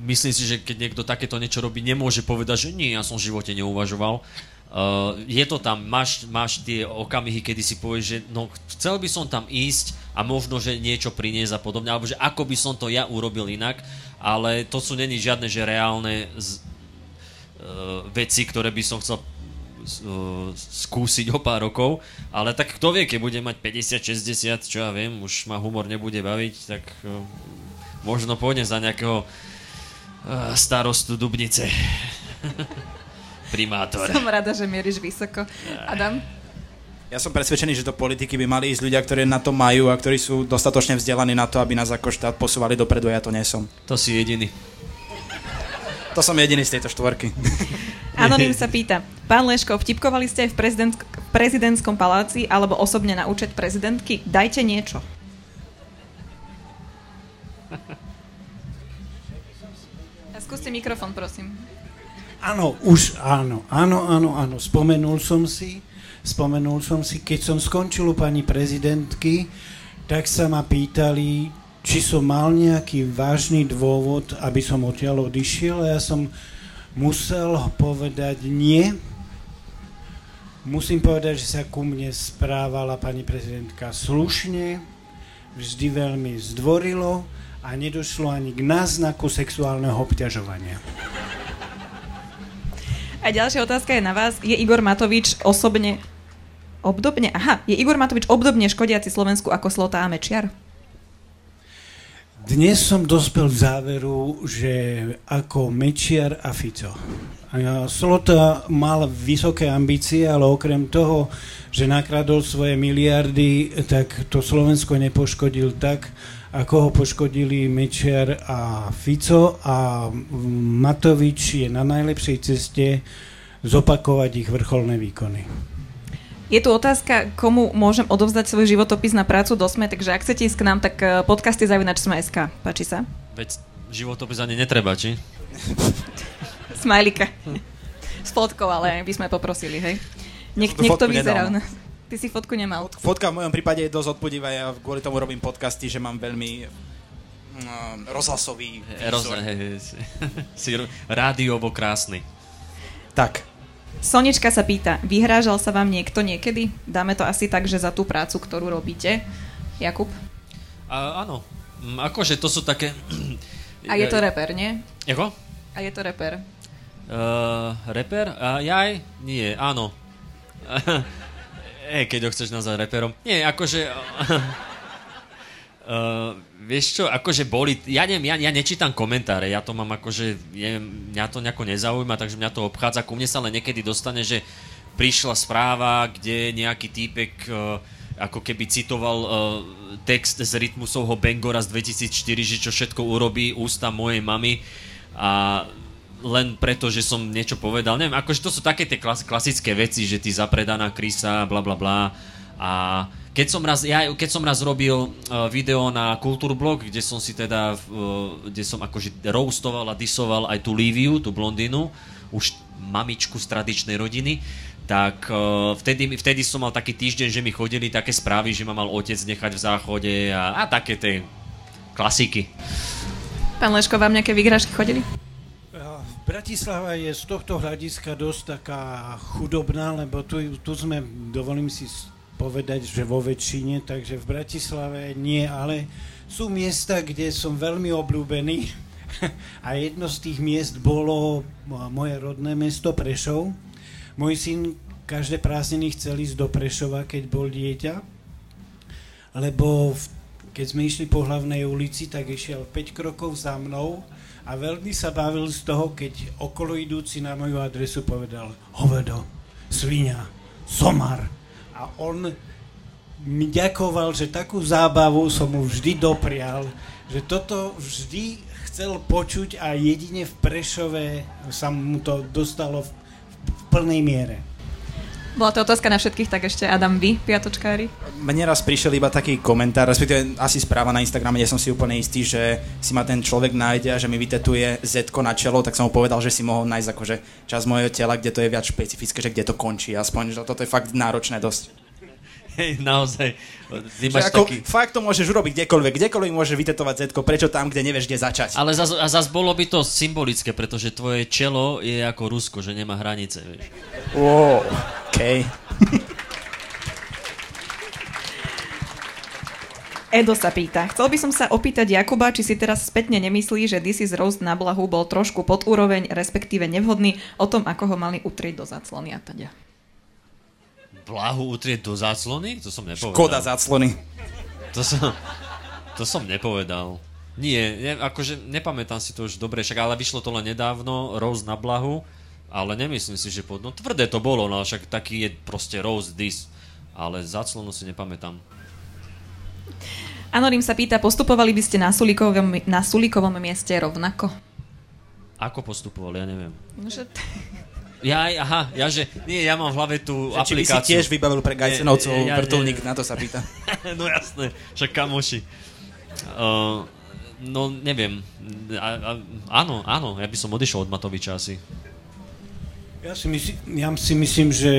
myslím si, že keď niekto takéto niečo robí, nemôže povedať, že nie, ja som v živote neuvažoval. Uh, je to tam, máš, máš tie okamihy, kedy si povieš, že no, chcel by som tam ísť a možno, že niečo priniesť a podobne, alebo že ako by som to ja urobil inak, ale to sú není žiadne, že reálne z, uh, veci, ktoré by som chcel uh, skúsiť o pár rokov, ale tak kto vie, keď bude mať 50-60, čo ja viem, už ma humor nebude baviť, tak uh, možno pôjdem za nejakého starostu Dubnice. Primátor. Som rada, že mieríš vysoko. Adam? Ja som presvedčený, že do politiky by mali ísť ľudia, ktorí na to majú a ktorí sú dostatočne vzdelaní na to, aby nás ako štát posúvali dopredu, ja to nie som. To si jediný. To som jediný z tejto štvorky. Anonym sa pýta. Pán Leško, vtipkovali ste aj v prezident, v prezidentskom paláci alebo osobne na účet prezidentky? Dajte niečo. A skúste mikrofón, prosím. Áno, už áno, áno, áno, áno, spomenul som si, spomenul som si, keď som skončil u pani prezidentky, tak sa ma pýtali, či som mal nejaký vážny dôvod, aby som odtiaľ odišiel a ja som musel povedať nie. Musím povedať, že sa ku mne správala pani prezidentka slušne, vždy veľmi zdvorilo a nedošlo ani k náznaku sexuálneho obťažovania. A ďalšia otázka je na vás. Je Igor Matovič osobne obdobne, aha, je Igor Matovič obdobne škodiaci Slovensku ako Slota a Mečiar? Dnes som dospel k záveru, že ako Mečiar a Fico. Slota mal vysoké ambície, ale okrem toho, že nakradol svoje miliardy, tak to Slovensko nepoškodil tak, ako ho poškodili Mečiar a Fico a Matovič je na najlepšej ceste zopakovať ich vrcholné výkony. Je tu otázka, komu môžem odovzdať svoj životopis na prácu do SME, takže ak chcete ísť k nám, tak eh, podcasty zavinač SME.sk. Páči sa? Veď životopis ani netreba, či? Smajlika. S fotkou, ale by sme poprosili, hej? Niek- niekto vyzerá. No. Ty si fotku nemal. Fotka v mojom prípade je dosť odpudivá, ja kvôli tomu robím podcasty, že mám veľmi no, rozhlasový Roz, si rádiovo krásny. Tak. Sonička sa pýta, vyhrážal sa vám niekto niekedy? Dáme to asi tak, že za tú prácu, ktorú robíte. Jakub? A, áno. Mm, akože to sú také... A je to reper, nie? Jako? A je to reper. Uh, reper? Uh, jaj? Nie, áno. Hej, keď ho chceš nazvať reperom. Nie, akože... Uh, vieš čo, akože boli, ja neviem, ja, ja nečítam komentáre, ja to mám akože, je, mňa to nejako nezaujíma, takže mňa to obchádza, ku mne sa len niekedy dostane, že prišla správa, kde nejaký týpek uh, ako keby citoval uh, text z Rytmusovho Bengora z 2004, že čo všetko urobí ústa mojej mamy a len preto, že som niečo povedal. Neviem, akože to sú také tie klas- klasické veci, že ty zapredaná krysa, bla bla bla. A keď som raz, ja, keď som raz robil uh, video na Kultúrblog, kde som si teda, uh, kde som akože roastoval a disoval aj tú Líviu, tú blondínu, už mamičku z tradičnej rodiny, tak uh, vtedy, vtedy som mal taký týždeň, že mi chodili také správy, že ma mal otec nechať v záchode a, a také tie klasiky. Pán Leško, vám nejaké vygražky chodili? Bratislava je z tohto hľadiska dosť taká chudobná, lebo tu, tu sme, dovolím si povedať, že vo väčšine, takže v Bratislave nie, ale sú miesta, kde som veľmi obľúbený a jedno z tých miest bolo moje rodné mesto Prešov. Môj syn každé prázdniny chcel ísť do Prešova, keď bol dieťa, lebo keď sme išli po hlavnej ulici, tak išiel 5 krokov za mnou a veľmi sa bavil z toho, keď okolo idúci na moju adresu povedal hovedo, svinia, somar. A on mi ďakoval, že takú zábavu som mu vždy doprial, že toto vždy chcel počuť a jedine v Prešove sa mu to dostalo v, plnej miere. Bola to otázka na všetkých, tak ešte Adam, vy, piatočkári? Mne raz prišiel iba taký komentár, respektíve asi správa na Instagrame, kde som si úplne istý, že si ma ten človek nájde a že mi vytetuje Z na čelo, tak som mu povedal, že si mohol nájsť akože čas mojho tela, kde to je viac špecifické, že kde to končí, aspoň, že toto je fakt náročné dosť. Hej, naozaj. Ty máš ako, taký... Fakt to môžeš urobiť kdekoľvek, kdekoľvek môžeš vytetovať Z, prečo tam, kde nevieš, kde začať. Ale zas, a zas bolo by to symbolické, pretože tvoje čelo je ako Rusko, že nemá hranice, vieš. Wow, OK. Edo sa pýta. Chcel by som sa opýtať Jakuba, či si teraz spätne nemyslí, že This is Roast na blahu bol trošku pod úroveň, respektíve nevhodný o tom, ako ho mali utrieť do záclony a teda. Blahu utrieť do záclony? To som nepovedal. Škoda záclony. To som, to som nepovedal. Nie, ne, akože nepamätám si to už dobre, však ale vyšlo to len nedávno, Rose na blahu, ale nemyslím si, že pod... No tvrdé to bolo, no však taký je proste Rose this, ale záclonu si nepamätám. Anonym sa pýta, postupovali by ste na Sulíkovom, na Sulíkovom mieste rovnako? Ako postupovali, ja neviem. No, že... Ja, aha, ja že, nie, ja mám v hlave tú že aplikáciu. Či by si tiež vybavil pre Gajcenovcov ja, vrtulník, na to sa pýta. no jasné, však kamoši. Uh, no neviem, a, a, áno, áno, ja by som odišiel od Matoviča asi. Ja si, myslím, ja si myslím, že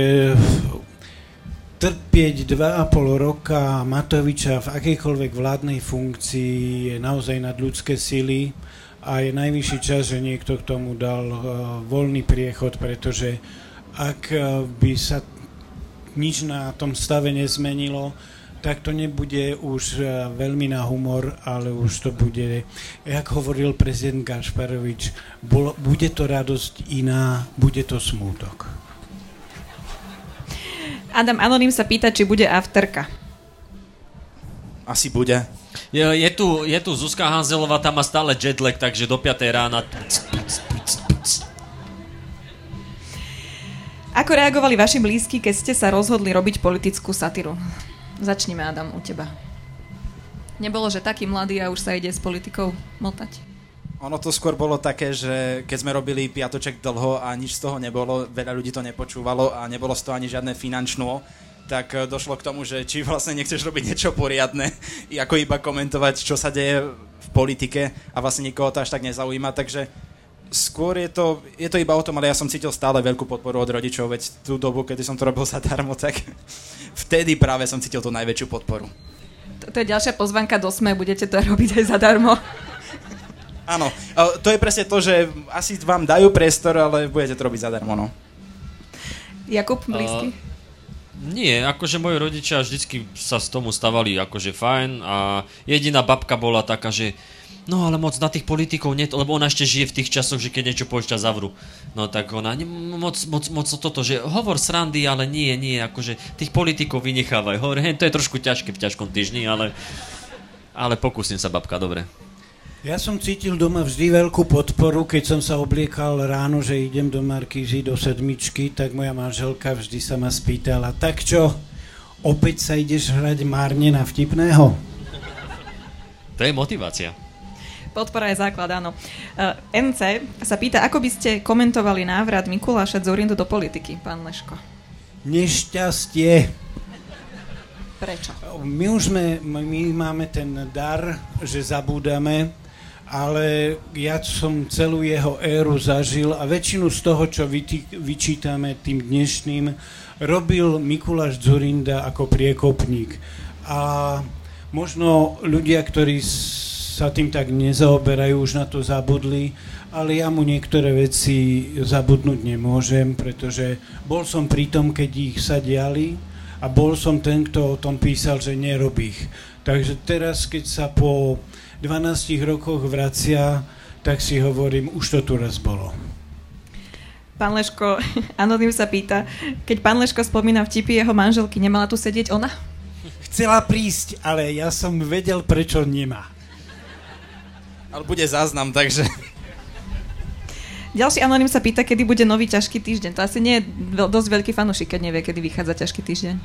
trpieť 2,5 roka Matoviča v akejkoľvek vládnej funkcii je naozaj nad ľudské síly a je najvyšší čas, že niekto k tomu dal uh, voľný priechod, pretože ak uh, by sa nič na tom stave nezmenilo, tak to nebude už uh, veľmi na humor, ale už to bude, jak hovoril prezident Gašparovič, bol, bude to radosť iná, bude to smútok. Adam Anonym sa pýta, či bude afterka. Asi bude. Je, je, tu, je tu Zuzka Hanzelová, tam má stále jetlag, takže do 5 rána... Ako reagovali vaši blízky, keď ste sa rozhodli robiť politickú satíru? Začnime, Adam, u teba. Nebolo, že taký mladý a už sa ide s politikou motať? Ono to skôr bolo také, že keď sme robili piatoček dlho a nič z toho nebolo, veľa ľudí to nepočúvalo a nebolo z toho ani žiadne finančno, tak eh, došlo k tomu, že či vlastne nechceš robiť niečo poriadne, ako iba komentovať, čo sa deje v politike a vlastne nikoho to až tak nezaujíma, takže skôr je to, je to iba o tom, ale ja som cítil stále veľkú podporu od rodičov, veď tú dobu, kedy som to robil zadarmo, tak vtedy práve som cítil tú najväčšiu podporu. To, to je ďalšia pozvanka do SME, budete to robiť aj zadarmo. Áno, to je presne to, že asi vám dajú priestor, ale budete to robiť zadarmo, no. Jakub, blízky? Uh... Nie, akože moji rodičia vždycky sa s tomu stavali akože fajn a jediná babka bola taká, že no ale moc na tých politikov, nie, lebo ona ešte žije v tých časoch, že keď niečo povieš, zavru. No tak ona, moc, moc, moc toto, že hovor srandy, ale nie, nie, akože tých politikov vynechávaj. Hovor, hej, to je trošku ťažké v ťažkom týždni, ale, ale pokúsim sa, babka, dobre. Ja som cítil doma vždy veľkú podporu, keď som sa obliekal ráno, že idem do Markízy, do sedmičky, tak moja manželka vždy sa ma spýtala, tak čo, opäť sa ideš hrať márne na vtipného? To je motivácia. Podpora je základ, áno. Uh, eh, NC sa pýta, ako by ste komentovali návrat Mikuláša Zorindu do politiky, pán Leško? Nešťastie. Prečo? My už sme, my máme ten dar, že zabúdame, ale ja som celú jeho éru zažil a väčšinu z toho, čo vyčítame tým dnešným, robil Mikuláš Zurinda ako priekopník. A možno ľudia, ktorí sa tým tak nezaoberajú, už na to zabudli, ale ja mu niektoré veci zabudnúť nemôžem, pretože bol som pri tom, keď ich sa diali a bol som ten, kto o tom písal, že nerob ich. Takže teraz, keď sa po 12 rokoch vracia, tak si hovorím, už to tu raz bolo. Pán Leško, Anonym sa pýta, keď pán Leško spomína vtipy jeho manželky, nemala tu sedieť ona? Chcela prísť, ale ja som vedel, prečo nemá. Ale bude záznam, takže... Ďalší anonym sa pýta, kedy bude nový ťažký týždeň. To asi nie je dosť veľký fanúšik, keď nevie, kedy vychádza ťažký týždeň.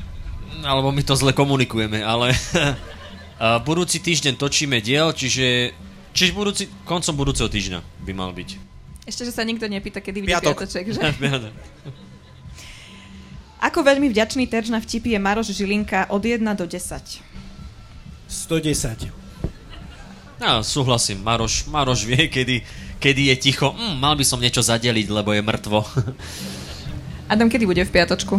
Alebo my to zle komunikujeme, ale budúci týždeň točíme diel, čiže, čiže budúci, koncom budúceho týždňa by mal byť. Ešte, že sa nikto nepýta, kedy vyjde piatoček, že? Ako veľmi vďačný terč na vtipy je Maroš Žilinka od 1 do 10? 110. Ja súhlasím, Maroš, Maroš vie, kedy, kedy je ticho. Mm, mal by som niečo zadeliť, lebo je mŕtvo. Adam, kedy bude v piatočku?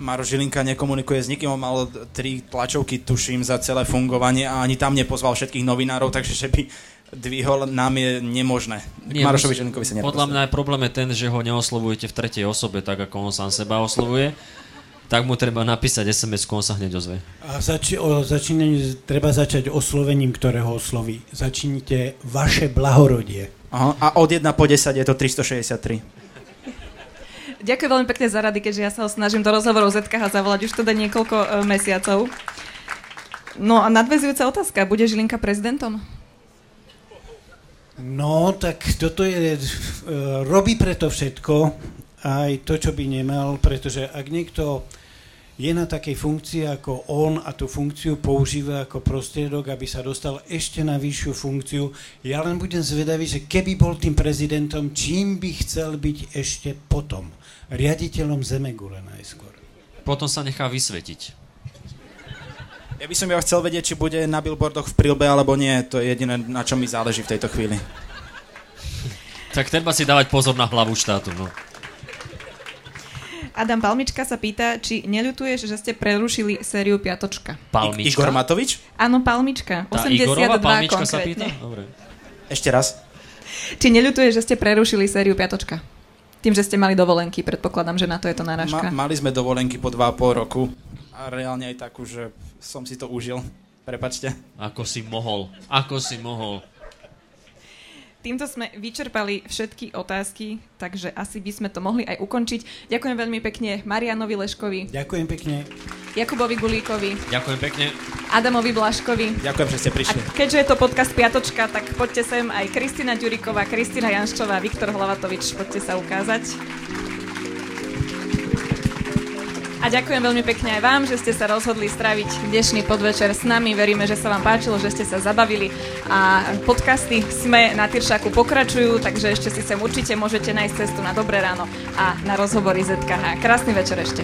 Maroš Žilinka nekomunikuje s nikým, mal tri tlačovky, tuším, za celé fungovanie a ani tam nepozval všetkých novinárov, takže že by dvihol nám je nemožné. Nie, Marošovi Žilinkovi sa Podľa mňa je problém je ten, že ho neoslovujete v tretej osobe, tak ako on sám seba oslovuje tak mu treba napísať sms on sa hneď ozve. A zači- o, začíne, treba začať oslovením, ktorého osloví. Začnite vaše blahorodie. Aha, a od 1 po 10 je to 363. Ďakujem veľmi pekne za rady, keďže ja sa ho snažím do rozhovorov ZKH zavolať už teda niekoľko uh, mesiacov. No a nadvezujúca otázka, bude Žilinka prezidentom? No, tak toto je, uh, robí preto všetko, aj to, čo by nemal, pretože ak niekto je na takej funkcii ako on a tú funkciu používa ako prostriedok, aby sa dostal ešte na vyššiu funkciu. Ja len budem zvedavý, že keby bol tým prezidentom, čím by chcel byť ešte potom? Riaditeľom Zemegule najskôr. Potom sa nechá vysvetiť. Ja by som ja chcel vedieť, či bude na billboardoch v Prilbe alebo nie. To je jediné, na čo mi záleží v tejto chvíli. Tak treba si dávať pozor na hlavu štátu. No. Adam Palmička sa pýta, či neľutuješ, že ste prerušili sériu Piatočka. Palmička? I- Igor Matovič? Áno, Palmička. Tá 82 Igorova Palmička konkrétne. sa pýta? Dobre. Ešte raz. Či neľutuješ, že ste prerušili sériu Piatočka? Tým, že ste mali dovolenky, predpokladám, že na to je to náražka. Ma- mali sme dovolenky po 2,5 roku a reálne aj takú, že som si to užil. Prepačte. Ako si mohol. Ako si mohol. Týmto sme vyčerpali všetky otázky, takže asi by sme to mohli aj ukončiť. Ďakujem veľmi pekne Marianovi Leškovi. Ďakujem pekne. Jakubovi Gulíkovi. Ďakujem pekne. Adamovi Blaškovi. Ďakujem, že ste prišli. A keďže je to podcast Piatočka, tak poďte sem aj Kristina Ďuriková, Kristina Janščová, Viktor Hlavatovič, poďte sa ukázať. A ďakujem veľmi pekne aj vám, že ste sa rozhodli straviť dnešný podvečer s nami. Veríme, že sa vám páčilo, že ste sa zabavili. A podcasty Sme na Tyršaku pokračujú, takže ešte si sem určite môžete nájsť cestu na Dobré ráno a na rozhovory ZKH. Krásny večer ešte.